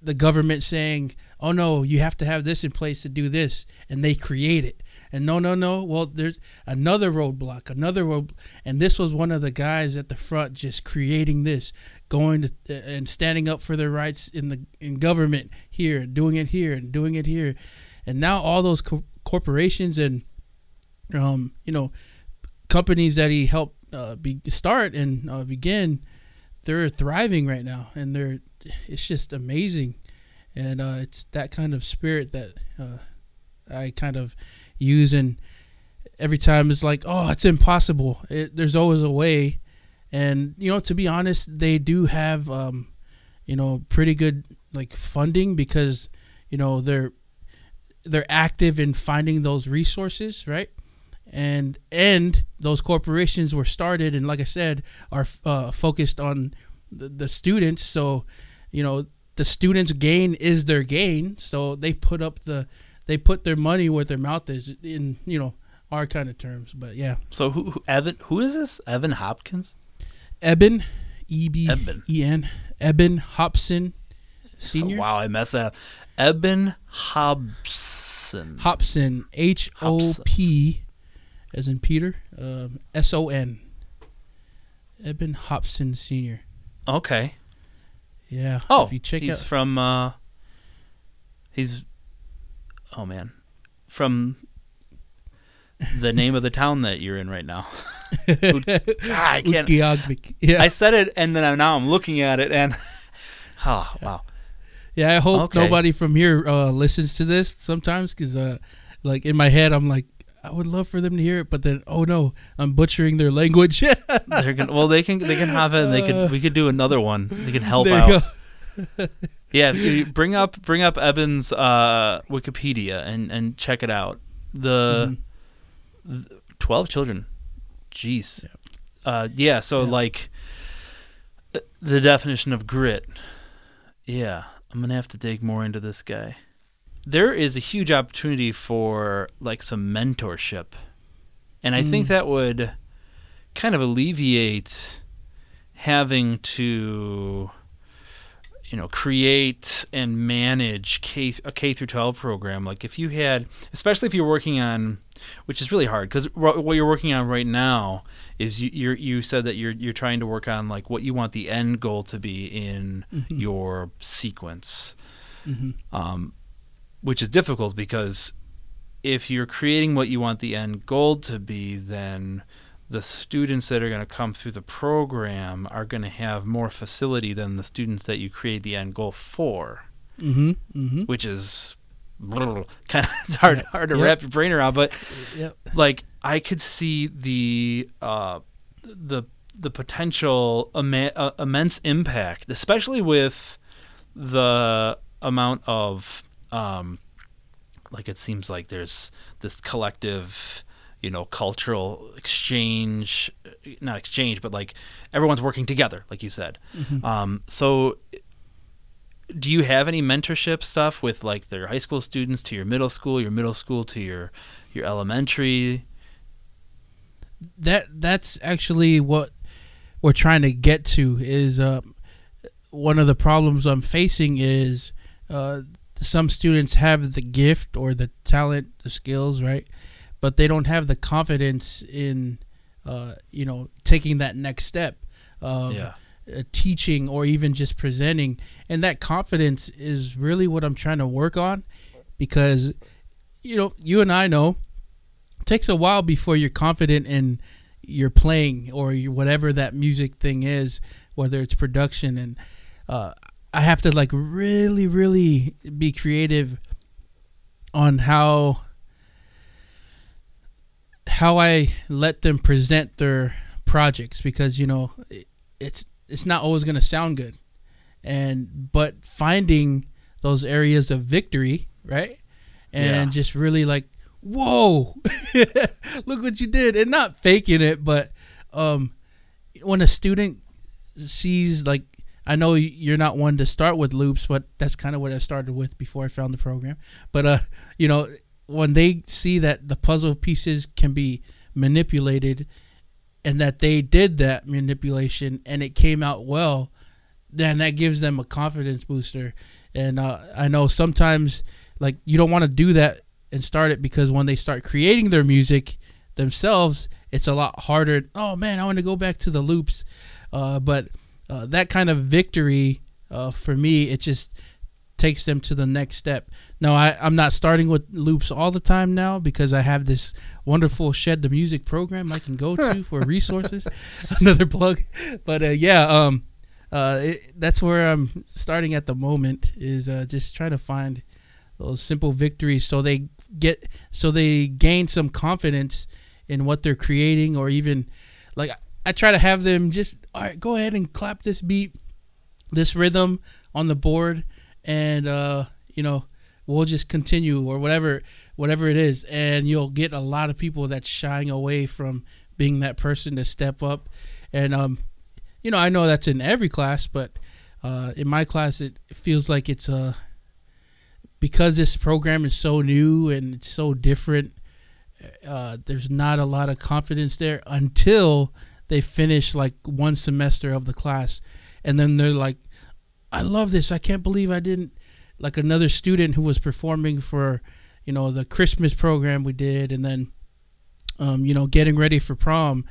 the government saying oh no you have to have this in place to do this and they create it. And no no no well there's another roadblock another road and this was one of the guys at the front just creating this going to and standing up for their rights in the in government here doing it here and doing it here. And now all those co- corporations and um you know companies that he helped uh, be, start and uh, begin they're thriving right now and they're it's just amazing and uh, it's that kind of spirit that uh, I kind of use, and every time it's like, oh, it's impossible. It, there's always a way, and you know, to be honest, they do have, um, you know, pretty good like funding because you know they're they're active in finding those resources, right? And and those corporations were started, and like I said, are uh, focused on the, the students. So, you know, the students' gain is their gain. So they put up the they put their money where their mouth is in you know our kind of terms. But yeah. So who, who Evan? Who is this? Evan Hopkins. Eben, E B E N, Eben Hobson, Senior. Oh, wow, I messed that. up. Eben Hobson. Hobson, H O P, as in Peter, um, S O N. Eben Hobson Senior. Okay. Yeah. Oh, if you check he's out, from. Uh, he's. Oh man, from the name of the town that you're in right now. God, I can't. Yeah. I said it, and then now I'm looking at it, and oh wow. Yeah, I hope okay. nobody from here uh, listens to this sometimes, because uh, like in my head, I'm like, I would love for them to hear it, but then oh no, I'm butchering their language. They're gonna, well, they can they can have it. and They could we could do another one. They can help out. yeah, bring up bring up Eben's uh, Wikipedia and and check it out. The, mm-hmm. twelve children, jeez, yeah. Uh, yeah so yeah. like the definition of grit. Yeah, I'm gonna have to dig more into this guy there is a huge opportunity for like some mentorship. And I mm. think that would kind of alleviate having to you know create and manage K a K through 12 program like if you had especially if you're working on which is really hard because what you're working on right now is you you you said that you're you're trying to work on like what you want the end goal to be in mm-hmm. your sequence mm-hmm. um, which is difficult because if you're creating what you want the end goal to be, then the students that are going to come through the program are going to have more facility than the students that you create the end goal for, mm-hmm, mm-hmm. which is kind of it's hard hard to yep. wrap your brain around. But yep. like I could see the uh, the the potential ima- uh, immense impact, especially with the amount of um, like it seems like there's this collective you know cultural exchange not exchange but like everyone's working together like you said mm-hmm. um, so do you have any mentorship stuff with like their high school students to your middle school your middle school to your your elementary that that's actually what we're trying to get to is uh, one of the problems i'm facing is uh, some students have the gift or the talent, the skills, right? But they don't have the confidence in, uh, you know, taking that next step of yeah. uh, teaching or even just presenting. And that confidence is really what I'm trying to work on because, you know, you and I know it takes a while before you're confident in your playing or your, whatever that music thing is, whether it's production. And uh, I have to like really, really be creative on how how I let them present their projects because you know it's it's not always going to sound good. And but finding those areas of victory right? And yeah. just really like whoa look what you did. And not faking it but um when a student sees like I know you're not one to start with loops, but that's kind of what I started with before I found the program. But uh, you know, when they see that the puzzle pieces can be manipulated and that they did that manipulation and it came out well, then that gives them a confidence booster. And uh, I know sometimes like you don't want to do that and start it because when they start creating their music themselves, it's a lot harder. Oh man, I want to go back to the loops, uh, but uh, that kind of victory uh, for me, it just takes them to the next step. Now, I, I'm not starting with loops all the time now because I have this wonderful Shed the Music program I can go to for resources. Another plug, but uh, yeah, um, uh, it, that's where I'm starting at the moment. Is uh, just trying to find those simple victories so they get so they gain some confidence in what they're creating, or even like I try to have them just all right, go ahead and clap this beat, this rhythm on the board, and uh, you know we'll just continue or whatever whatever it is. And you'll get a lot of people that's shying away from being that person to step up. And um you know i know that's in every class but uh in my class it feels like it's uh because this program is so new and it's so different uh there's not a lot of confidence there until they finish like one semester of the class and then they're like i love this. I can't believe i didn't like another student who was performing for you know the christmas program we did and then um, you know getting ready for prom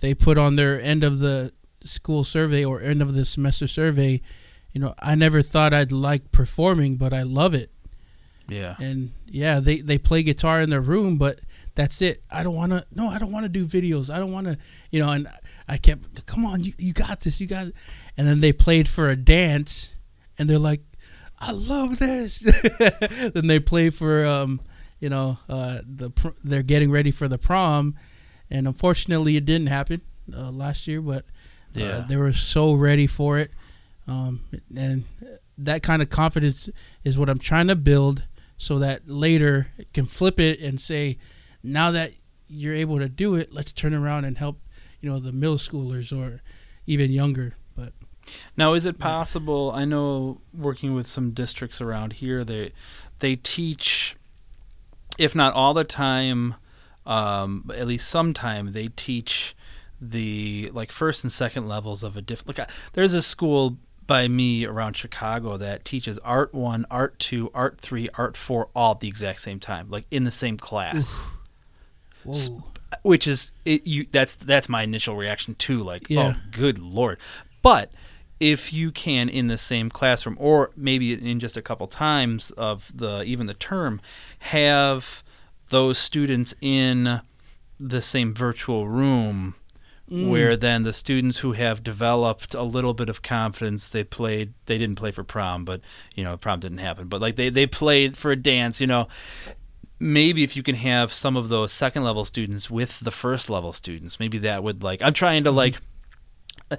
they put on their end of the school survey or end of the semester survey you know i never thought i'd like performing but i love it. Yeah. and yeah they they play guitar in their room but that's it. I don't want to no i don't want to do videos. I don't want to you know and i kept come on you, you got this you got it. and then they played for a dance and they're like i love this then they play for um you know uh the pr- they're getting ready for the prom and unfortunately it didn't happen uh, last year but uh, Yeah. they were so ready for it um and that kind of confidence is what i'm trying to build so that later it can flip it and say, now that you're able to do it, let's turn around and help, you know, the middle schoolers or even younger. But Now, is it possible? I know working with some districts around here, they they teach, if not all the time, um, at least sometime they teach the like first and second levels of a different. Like, I- there's a school by me around Chicago that teaches art one, art two, art three, art four, all at the exact same time, like in the same class whoa, which is it, you that's that's my initial reaction too like oh, Yeah. oh good lord but if you can in the same classroom or maybe in just a couple times of the even the term have those students in the same virtual room mm. where then the students who have developed a little bit of confidence they played they didn't play for prom but you know prom didn't happen but like they, they played for a dance you know maybe if you can have some of those second level students with the first level students maybe that would like i'm trying to like uh,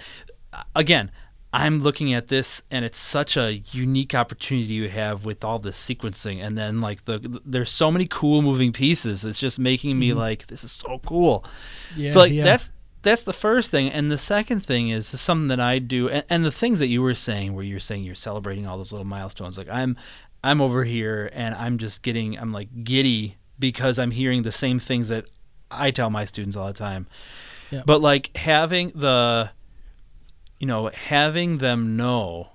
again i'm looking at this and it's such a unique opportunity you have with all this sequencing and then like the there's so many cool moving pieces. It's just making me like this is so cool. Yeah, so like yeah. that's that's the first thing, and the second thing is, is something that I do, and, and the things that you were saying, where you're saying you're celebrating all those little milestones. Like I'm, I'm over here, and I'm just getting, I'm like giddy because I'm hearing the same things that I tell my students all the time. Yeah. But like having the, you know, having them know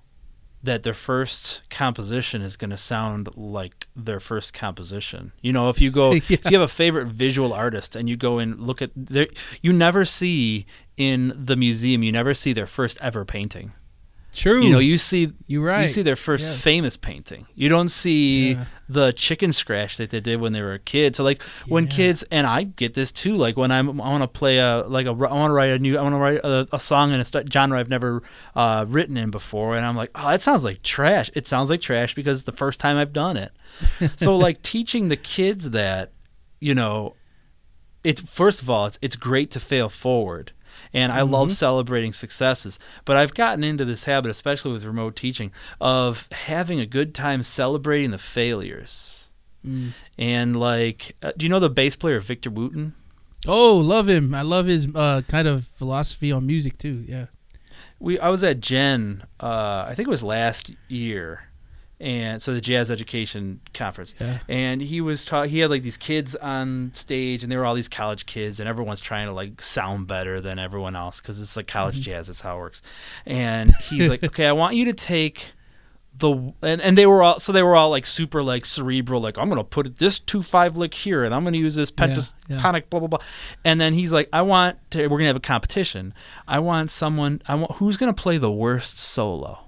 that their first composition is going to sound like their first composition. You know, if you go, if you have a favorite visual artist and you go and look at their, you never see in the museum, you never see their first ever painting. True. You know, you see, you're right. you see their first Yeah. famous painting. You don't see Yeah. the chicken scratch that they did when they were a kid. So like when kids, and I get this too. Like when I'm, I want to play a like a, I want to write a new, I want to write a, a song in a st- genre I've never uh, written in before, and I'm like, oh, that sounds like trash. It sounds like trash because it's the first time I've done it. so like teaching the kids that, you know, it's first of all, it's it's great to fail forward. And I love celebrating successes, but I've gotten into this habit, especially with remote teaching, of having a good time celebrating the failures. Mm. And like, uh, do you know the bass player Victor Wooten? Oh, love him. I love his uh, kind of philosophy on music too. Yeah. We I was at JEN, uh, I think it was last year, and so the Jazz Education Conference, Yeah. and he was ta- he had like these kids on stage, and they were all these college kids, and everyone's trying to like sound better than everyone else because it's like college mm-hmm. jazz. That's how it works. And he's like, okay, I want you to take the and, and they were all so they were all like super like cerebral like i'm gonna put this two five lick here and i'm gonna use this pentatonic yeah. blah blah blah and then he's like i want to we're gonna have a competition i want someone i want who's gonna play the worst solo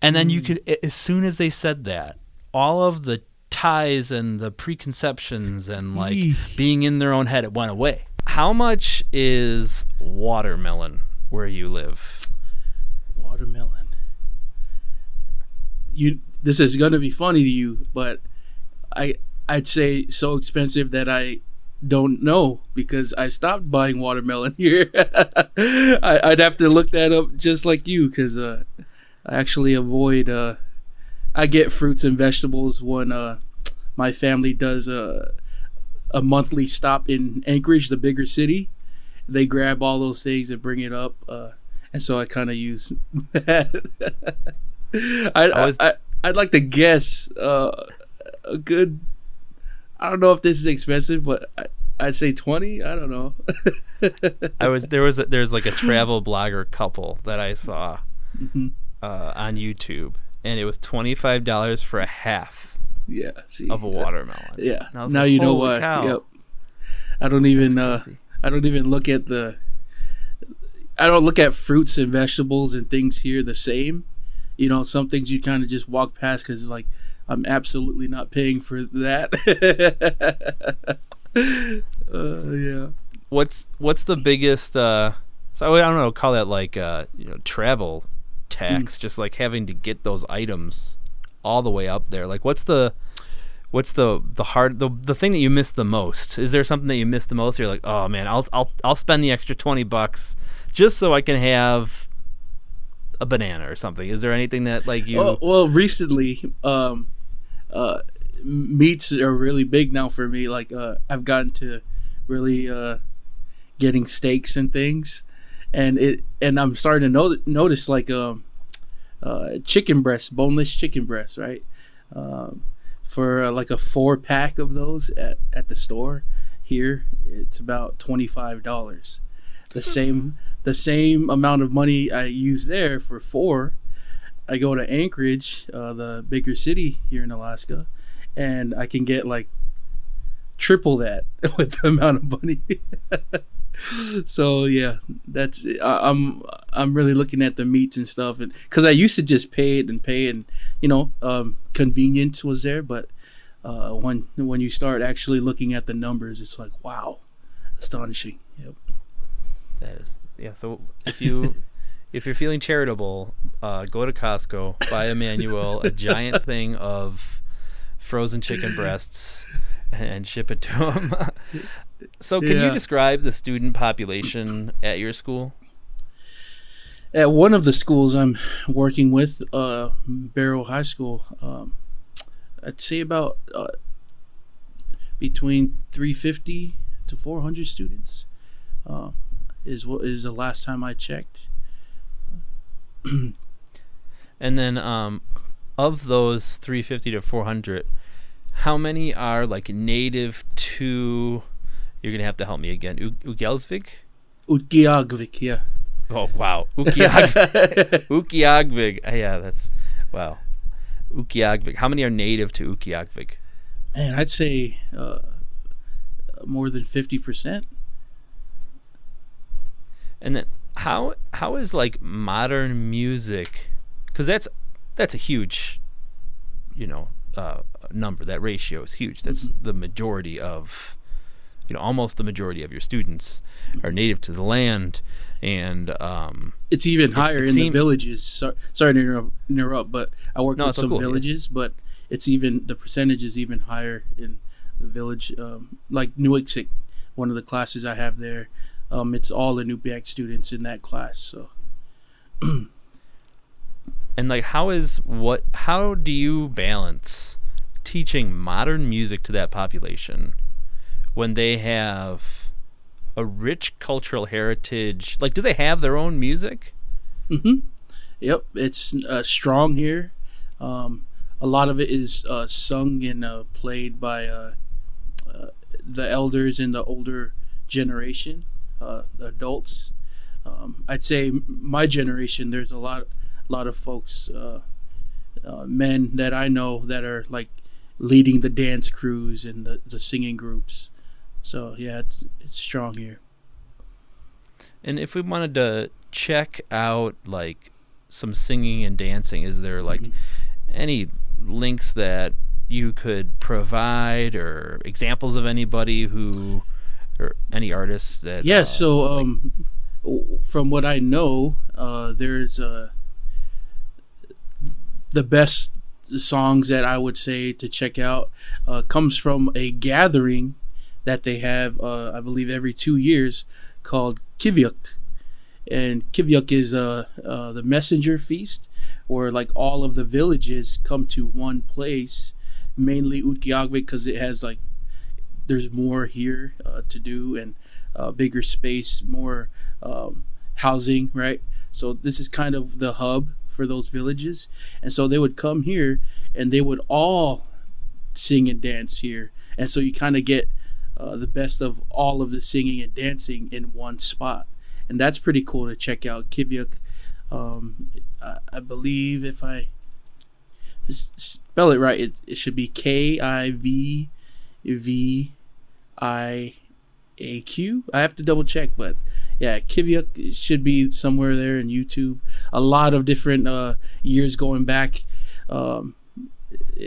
and then you could as soon as they said that all of the ties and the preconceptions and like Eesh. being in their own head it went away how much is watermelon where you live Watermelon. You. This is gonna be funny to you, but I I'd say so expensive that I don't know because I stopped buying watermelon here. I, I'd have to look that up just like you because uh, I actually avoid. Uh, I get fruits and vegetables when uh, my family does a a monthly stop in Anchorage, the bigger city. They grab all those things and bring it up, uh, and so I kind of use that. I, I was- I, I'd like to guess uh, a good. I don't know if this is expensive, but I, I'd say twenty. I don't know. I was there was a, there's like a travel blogger couple that I saw Mhm. Uh, on YouTube, and it was twenty five dollars for a half yeah, see, of a watermelon. Yeah. I was Now like, you know "Holy why. cow." Yep. I don't even. Uh, I don't even look at the. I don't look at fruits and vegetables and things here the same. You know, some things you kind of just walk past because it's like I'm absolutely not paying for that. uh, yeah. What's what's the biggest? Uh, so I don't know, call that like uh, you know travel tax, Hmm. just like having to get those items all the way up there. Like, what's the what's the the hard the the thing that you miss the most? Is there something that you miss the most? You're like, oh man, I'll I'll I'll spend the extra twenty bucks just so I can have a banana or something. Is there anything that like you? Well, well, recently, um, uh, meats are really big now for me. Like, uh, I've gotten to really uh, getting steaks and things, and it and I'm starting to no- notice like um, uh, chicken breast, boneless chicken breast, right? Um, for uh, like a four pack of those at, at the store here, it's about twenty five dollars. The same the same amount of money I use there for four. I go to Anchorage, uh, the bigger city here in Alaska, and I can get like triple that with the amount of money. so yeah, that's I, I'm I'm really looking at the meats and stuff, and because I used to just pay it and pay it, and you know, um, convenience was there, but uh, when when you start actually looking at the numbers, it's like wow, astonishing. Yep. That is yeah. So if you if you're feeling charitable, uh, go to Costco, buy Emmanuel a giant thing of frozen chicken breasts, and ship it to them. so can you describe the student population at your school? at one of the schools I'm working with, uh, Barrow High School, um, I'd say about uh, between 350 to 400 students. Uh, is what is the last time I checked. And then um, of those 350 to 400, how many are like native to? You're gonna have to help me again. U- Ugelsvik? Utqiagvik, yeah. Oh wow, Ukiagvik. Ukiagvik. Uh, Yeah, that's wow. Ukiagvik. How many are native to Ukiagvik? Man, I'd say uh, more than 50%. And then how how is like modern music? Because that's that's a huge, you know, uh, number. That ratio is huge. That's the majority of, you know, almost the majority of your students are native to the land, and um, It's even higher in seem- the villages. So, sorry to interrupt, interrupt, but I work No, with some cool, yeah. villages, but it's even the percentage is even higher in the village. Um, like Nuiqsut, one of the classes I have there, um, it's all the Inupiaq students in that class. So and like how is what how do you balance teaching modern music to that population when they have a rich cultural heritage like do they have their own music hmm Yep, it's uh, strong here. Um, a lot of it is uh, sung and uh, played by uh, uh, the elders in the older generation, uh, adults. Um, I'd say my generation. There's a lot, lot of folks men that I know that are like leading the dance crews and the, the singing groups. So yeah, it's it's strong here. And if we wanted to check out like some singing and dancing, is there like mm-hmm. any links that you could provide or examples of anybody who or any artists that yeah uh, so um from what i know uh there's uh the best songs that i would say to check out uh comes from a gathering that they have uh i believe every two years called Kivgiq and Kivgiq is uh, uh the messenger feast where like all of the villages come to one place mainly Utqiagvik because it has like there's more here uh, to do and uh, bigger space, more um, housing, right? So this is kind of the hub for those villages, and so they would come here and they would all sing and dance here, and so you kind of get uh, the best of all of the singing and dancing in one spot, and that's pretty cool to check out. Kivgiq, um, I, I believe if I spell it right, it, it should be K I V V I A Q. I have to double check, but yeah, Kivgiq should be somewhere there in YouTube. A lot of different uh, years going back um,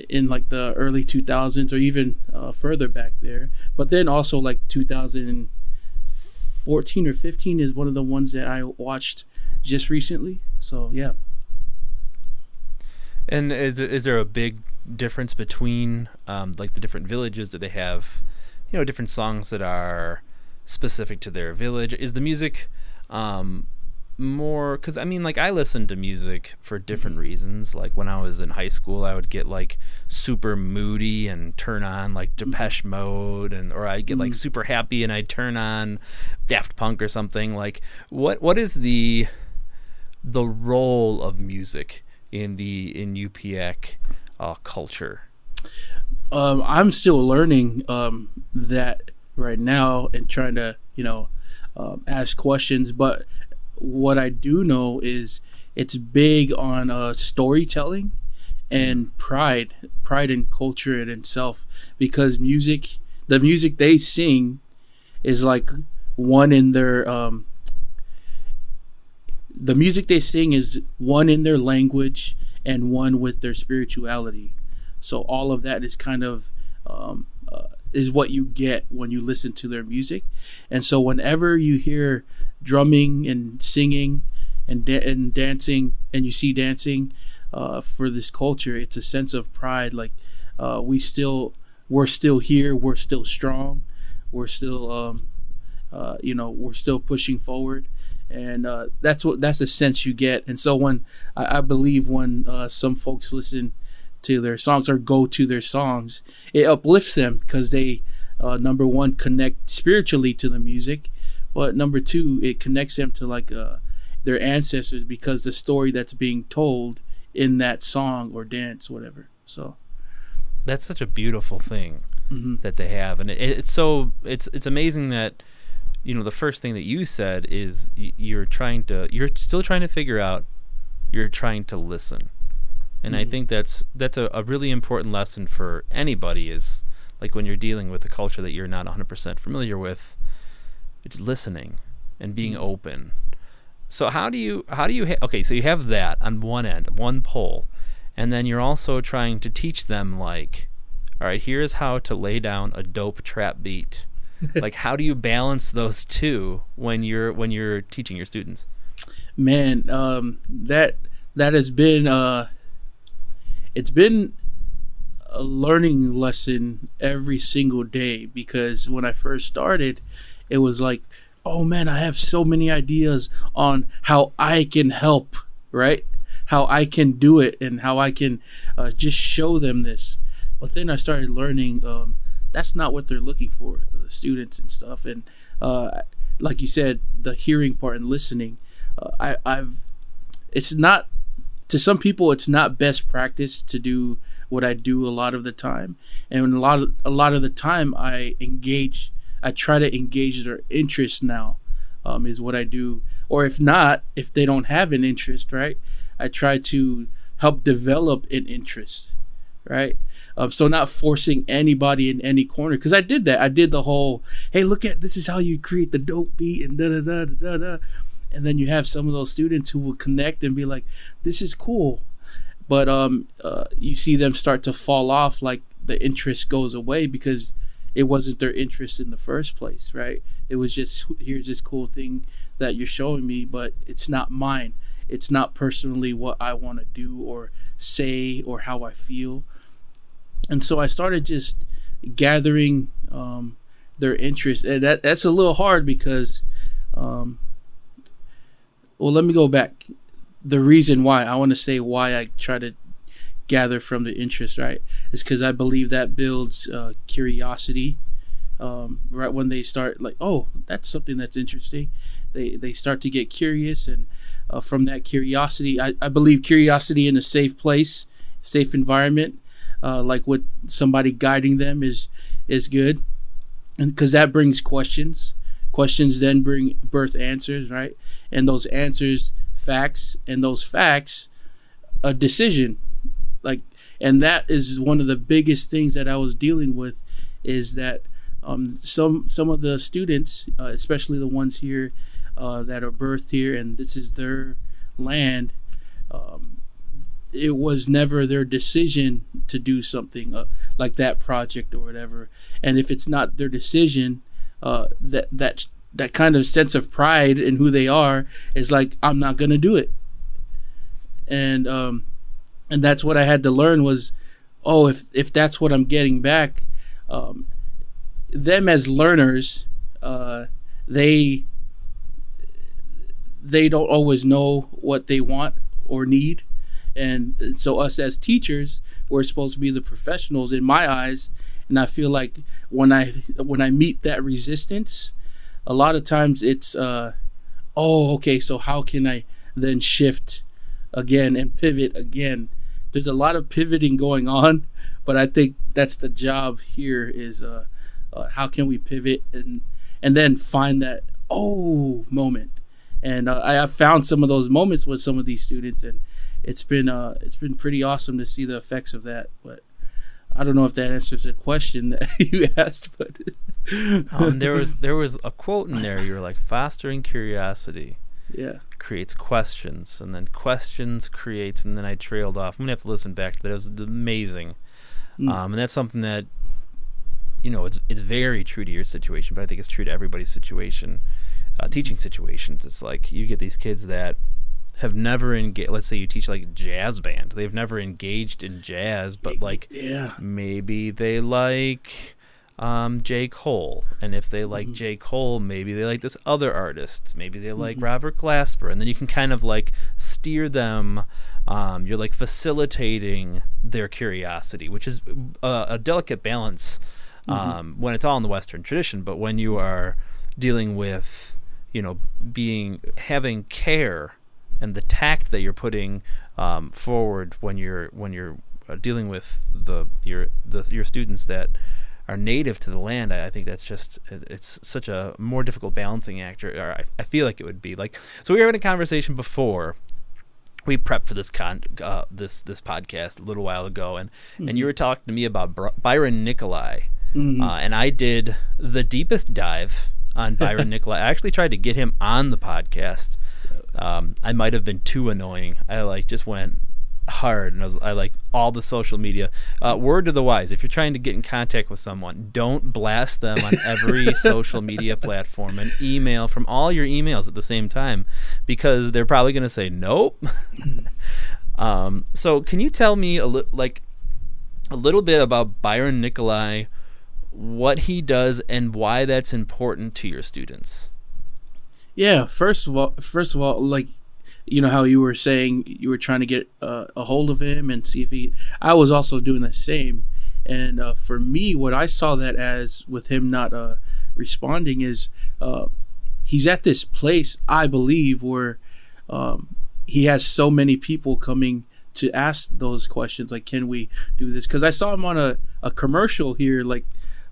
in like the early 2000s or even uh, further back there. But then also like 2014 or 15 is one of the ones that I watched just recently. So yeah. And is is there a big difference between um, like the different villages that they have, you know, different songs that are specific to their village? Is the music um, more because I mean, like I listen to music for different mm-hmm. reasons. Like when I was in high school, I would get like super moody and turn on like mm-hmm. Depeche Mode, and or I get like mm-hmm. super happy and I turn on Daft Punk or something. Like what what is the the role of music in the in Yup'ik uh, culture? Um, I'm still learning um, that right now and trying to you know um, ask questions. But what I do know is it's big on uh, storytelling and pride, pride in culture and itself. Because music, the music they sing, is like one in their um, the music they sing is one in their language and one with their spirituality. So all of that is kind of um, is what you get when you listen to their music. And so whenever you hear drumming and singing and da- and dancing and you see dancing uh, for this culture, it's a sense of pride. Like uh, we still we're still here, we're still strong, we're still um, uh, you know we're still pushing forward and uh, that's what that's the sense you get. And so when I, I believe when uh, some folks listen to their songs or go to their songs, it uplifts them because they uh, number one connect spiritually to the music, but number two it connects them to like uh, their ancestors because the story that's being told in that song or dance, whatever. So that's such a beautiful thing mm-hmm. that they have, and it, it's so it's it's amazing that you know the first thing that you said is you're trying to you're still trying to figure out you're trying to listen and mm-hmm. i think that's that's a, a really important lesson for anybody is like when you're dealing with a culture that you're not 100% familiar with it's listening and being mm-hmm. open so how do you how do you ha- okay so you have that on one end one pole and then you're also trying to teach them like all right here's how to lay down a dope trap beat like how do you balance those two when you're when you're teaching your students man um, that that has been uh it's been a learning lesson every single day because when i first started it was like oh man i have so many ideas on how i can help right? How i can do it and how i can uh, just show them this. But then i started learning um, that's not what they're looking for the students and stuff. And uh, like you said the hearing part and listening uh, I, i've it's not to some people it's not best practice to do what i do a lot of the time and a lot of a lot of the time i engage i try to engage their interest now um, is what i do or if not if they don't have an interest right i try to help develop an interest, right? Um, so not forcing anybody in any corner because I did that. I did the whole, hey, look at this is how you create the dope beat and da da da da da. And then you have some of those students who will connect and be like, this is cool, but um, uh, you see them start to fall off, like the interest goes away because it wasn't their interest in the first place, right? It was just here's this cool thing that you're showing me, but it's not mine. It's not personally what I want to do or say or how I feel and so I started just gathering um, their interest. And that that's a little hard because, um, well, let me go back. The reason why I want to say why I try to gather from the interest, right, is because I believe that builds uh, curiosity. Um, right when they start, like, oh, that's something that's interesting. They they start to get curious, and uh, from that curiosity, I, I believe curiosity in a safe place, safe environment uh, like with somebody guiding them is is good, and because that brings questions. Questions then bring birth answers, right? And those answers, facts, and those facts, a decision. Like, and that is one of the biggest things that I was dealing with, is that um, some some of the students, uh, especially the ones here uh, that are birthed here, and this is their land. Um, it was never their decision to do something uh, like that project or whatever. And if it's not their decision, uh, that that that kind of sense of pride in who they are is like I'm not gonna do it. And um, and that's what I had to learn was, oh, if if that's what I'm getting back, um, them as learners, uh, they they don't always know what they want or need and, and so us as teachers we're supposed to be the professionals in my eyes and i feel like when i when i meet that resistance a lot of times it's uh oh okay so how can i then shift again and pivot again there's a lot of pivoting going on but i think that's the job here is uh, uh how can we pivot and and then find that oh moment and uh, I have found some of those moments with some of these students, and it's been uh, it's been pretty awesome to see the effects of that. But I don't know if that answers the question that you asked, but um, there was there was a quote in there. You were like fostering curiosity. Yeah. Creates questions, and then questions creates, and then I trailed off. I'm gonna have to listen back to that. It was amazing, mm. um, and that's something that you know it's it's very true to your situation, but I think it's true to everybody's situation uh, teaching situations. It's like you get these kids that have never engaged. Let's say you teach like jazz band, they've never engaged in jazz, but like yeah. maybe they like um, J. Cole, and if they like mm-hmm. J. Cole, maybe they like this other artist. Maybe they like mm-hmm. Robert Glasper, and then you can kind of like steer them. Um, you're like facilitating their curiosity, which is a, a delicate balance mm-hmm. um, mm-hmm. when it's all in the Western tradition. But when you are dealing with you know being having care and the tact that you're putting um, forward when you're when you're uh, dealing with the your the your students that are native to the land, I, I, think that's just it's such a more difficult balancing act. Or, I, I, feel like it would be like so. We were having a conversation before we prepped for this con uh, this this podcast a little while ago, and mm-hmm. and you were talking to me about Byron Nicholai, mm-hmm. uh, and I did the deepest dive on Byron Nicholai. I actually tried to get him on the podcast. Um, I might have been too annoying. I like just went hard and I, was, I like all the social media. Uh, word to the wise: if you're trying to get in contact with someone, don't blast them on every social media platform and email from all your emails at the same time, because they're probably going to say nope. um, so, can you tell me a li- like a little bit about Byron Nicholai, what he does and why that's important to your students. Yeah, first of all, first of all, like you know how you were saying you were trying to get uh, a hold of him and see if he. I was also doing the same, and uh, for me, what I saw that as with him not uh, responding is uh, he's at this place I believe where um, he has so many people coming to ask those questions like can we do this because i saw him on a, a commercial here like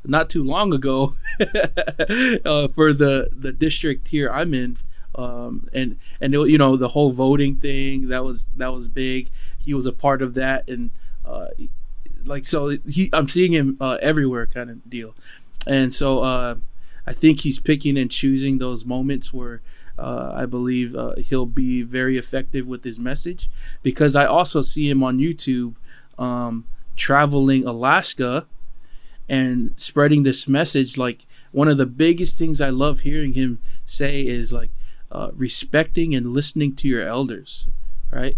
not too long ago uh, for the the district here I'm in. um, and and you know the whole voting thing that was that was big. He was a part of that, and uh, like so he I'm seeing him uh, everywhere kind of deal, and so uh, I think he's picking and choosing those moments where. Uh, I believe uh, he'll be very effective with his message because I also see him on YouTube um, traveling Alaska and spreading this message. Like one of the biggest things I love hearing him say is like uh, respecting and listening to your elders, right?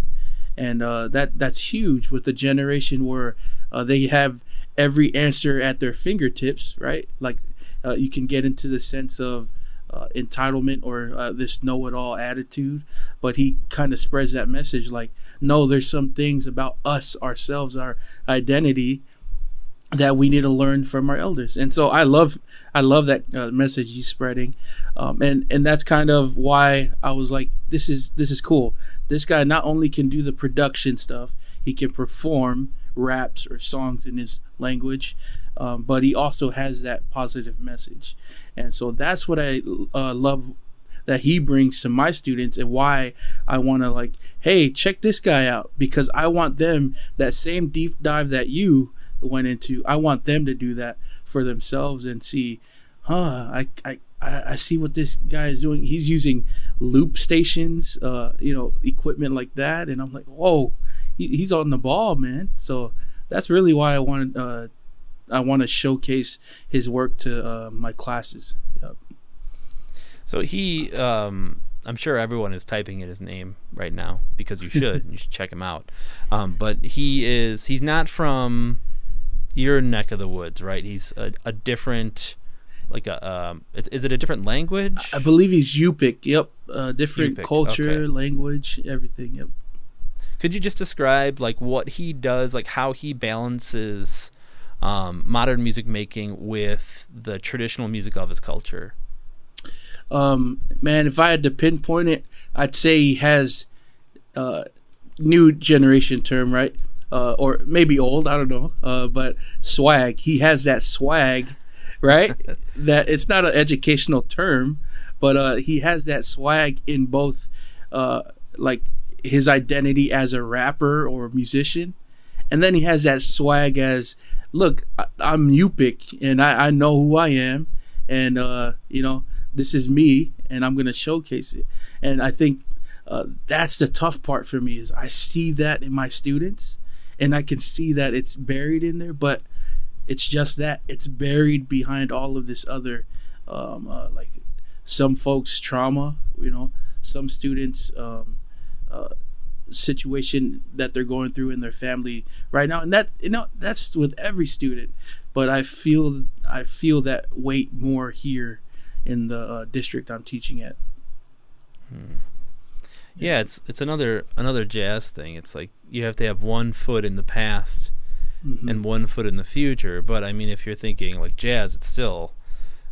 And uh, that that's huge with the generation where uh, they have every answer at their fingertips, right? Like uh, you can get into the sense of uh, entitlement or uh, this know-it-all attitude, but he kind of spreads that message like, no, there's some things about us, ourselves, our identity that we need to learn from our elders. And so I love I love that uh, message he's spreading, um, and and that's kind of why I was like, this is this is cool. This guy not only can do the production stuff, he can perform raps or songs in his language, um, but he also has that positive message, and so that's what I uh, love that he brings to my students and why I want to like, hey, check this guy out because I want them that same deep dive that you went into. I want them to do that for themselves and see, huh? I I I see what this guy is doing. He's using loop stations, uh, you know, equipment like that, and I'm like, whoa, he, he's on the ball, man. So that's really why I wanted, uh, I want to showcase his work to uh, my classes. Yep. So he, um, I'm sure everyone is typing in his name right now because you should. you should check him out. Um, but he is, he's not from your neck of the woods, right? He's a, a different, like a, um, is it a different language? I believe he's Yupik. Yep, uh, different Yupik. culture, okay. language, everything. Yep. Could you just describe like what he does, like how he balances um, modern music making with the traditional music of his culture? Um, man, if I had to pinpoint it, I'd say he has uh, new generation term, right? Uh, or maybe old, I don't know, uh, but swag. He has that swag, right? that it's not an educational term, but uh, he has that swag in both, uh, like his identity as a rapper or a musician, and then he has that swag as, look, I, am Yupik and I, I know who I am, and uh, you know this is me, and I'm gonna showcase it. And I think uh, that's the tough part for me is I see that in my students and I can see that it's buried in there, but it's just that it's buried behind all of this other, um, uh, like some folks' trauma, you know, some students' um, uh, situation that they're going through in their family right now, and that you know that's with every student. But I feel I feel that weight more here in the uh, district I'm teaching at. Hmm. Yeah, it's it's another another jazz thing. It's like you have to have one foot in the past mm-hmm. and one foot in the future. But I mean, if you're thinking like jazz, it's still,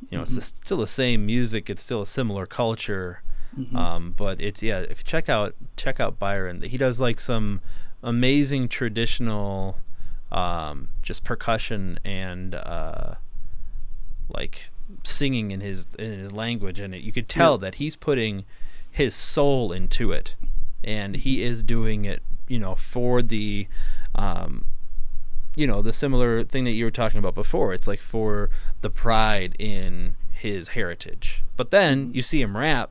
you know, mm-hmm. it's still the same music. It's still a similar culture. Mm-hmm. Um, but it's yeah. If you check out check out Byron, he does like some amazing traditional, um, just percussion and uh, like singing in his in his language, and it, you could tell that he's putting his soul into it, and he is doing it you know for the um, you know the similar thing that you were talking about before. It's like for the pride in his heritage. But then you see him rap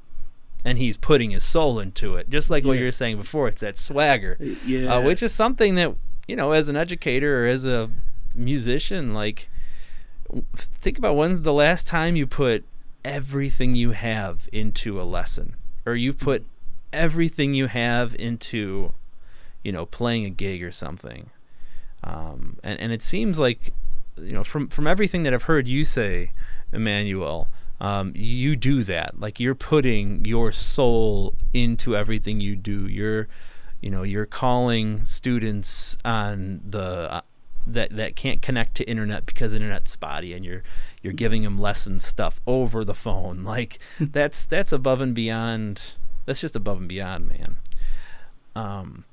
and he's putting his soul into it. Just like yeah. what you were saying before it's that swagger uh, yeah. uh, which is something that you know as an educator or as a musician like think about when's the last time you put everything you have into a lesson or you put everything you have into you know, playing a gig or something. Um, and, and it seems like, you know, from, from everything that I've heard you say, Emmanuel, um, you do that. Like you're putting your soul into everything you do. You're, you know, you're calling students on the that that can't connect to internet because internet's spotty, and you're you're giving them lesson stuff over the phone. Like that's that's above and beyond. That's just above and beyond, man. Um,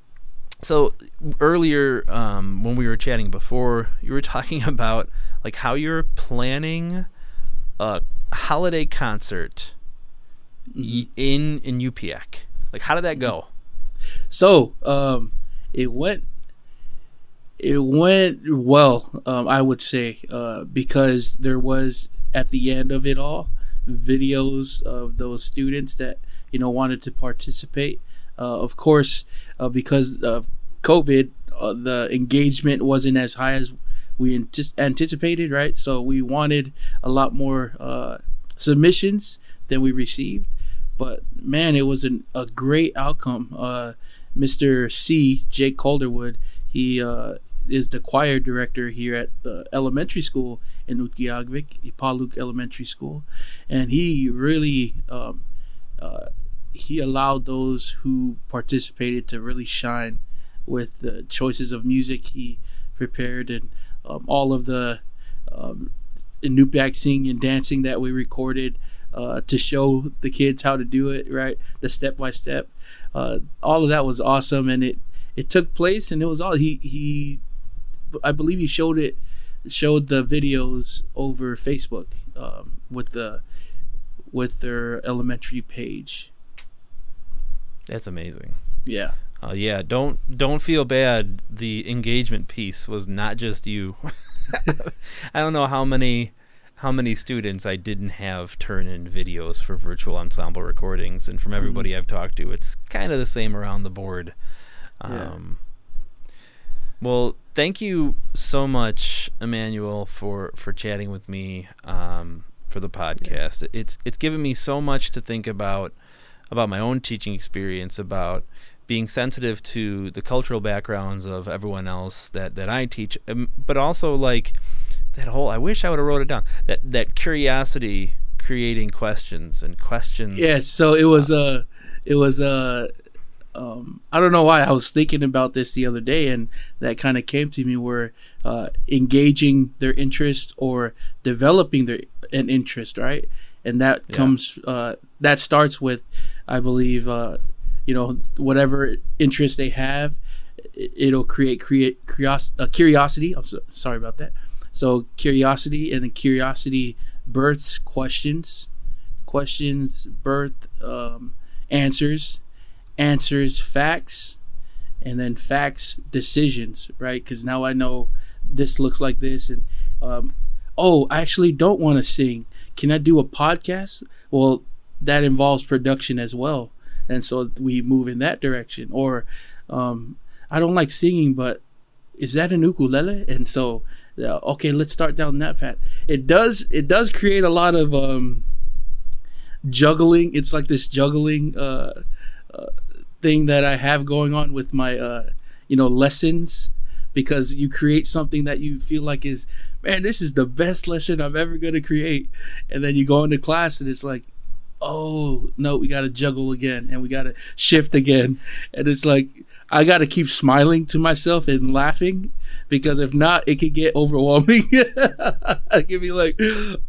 so earlier um, when we were chatting before you were talking about like how you're planning a holiday concert y- in in Inupiaq. Like, how did that go? So um, it went it went well, um, I would say, uh, because there was at the end of it all videos of those students that you know wanted to participate. Uh, of course, uh, because of COVID, uh, the engagement wasn't as high as we anticipated, right? So we wanted a lot more uh, submissions than we received. But man, it was an, a great outcome. Uh, Mr. C, Jake Calderwood, he uh, is the choir director here at the elementary school in Utqiagvik, Ipalook Elementary School, and he really um, uh, he allowed those who participated to really shine with the choices of music he prepared and um, all of the um, Inupiaq singing and dancing that we recorded uh, to show the kids how to do it, right? The step by step. Uh, all of that was awesome, and it it took place, and it was all he he. I believe he showed it, showed the videos over Facebook um, with the with their elementary page. That's amazing. Yeah. Uh, yeah, don't don't feel bad. The engagement piece was not just you. I don't know how many how many students I didn't have turn in videos for virtual ensemble recordings, and from everybody mm-hmm. I've talked to, it's kind of the same around the board. Um, yeah. Well, thank you so much, Emmanuel, for for chatting with me um, for the podcast. Yeah. It's it's given me so much to think about about my own teaching experience, about being sensitive to the cultural backgrounds of everyone else that, that I teach, um, but also like that whole. I wish I would have wrote it down. That that curiosity creating questions and questions. Yes. So it was a. Uh, it was a. Uh, um, I don't know why I was thinking about this the other day, and that kind of came to me where uh, engaging their interest or developing their an interest, right? And that yeah. comes uh, that starts with, I believe, uh, you know whatever interest they have it'll create create curios- uh, curiosity i'm so, sorry about that so curiosity and then curiosity births questions questions birth um, answers answers facts and then facts decisions right because now i know this looks like this and um, oh i actually don't want to sing can i do a podcast well that involves production as well and so we move in that direction. Or um, I don't like singing, but is that an ukulele? And so uh, okay, let's start down that path. It does it does create a lot of um, juggling. It's like this juggling uh, uh, thing that I have going on with my uh, you know lessons because you create something that you feel like is man this is the best lesson I'm ever going to create. And then you go into class and it's like oh no we got to juggle again and we got to shift again. And it's like i got to keep smiling to myself and laughing because if not it could get overwhelming. I could be like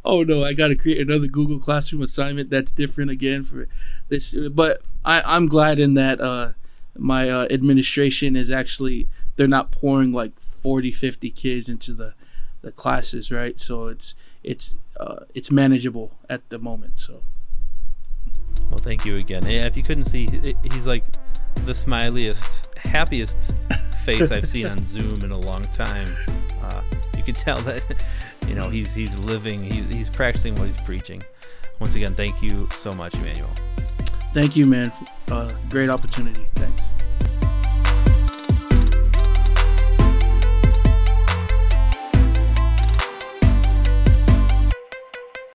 oh no i got to create another google classroom assignment that's different again for this. But I, i'm glad in that uh, my uh, administration is actually they're not pouring like 40 50 kids into the the classes right so it's it's uh, it's manageable at the moment so well, thank you again. Yeah, if you couldn't see, he's like the smiliest, happiest face I've seen on Zoom in a long time. Uh, you can tell that you know he's he's living, he's he's practicing what he's preaching. Once again, thank you so much, Emmanuel. Thank you, man. Uh, great opportunity. Thanks.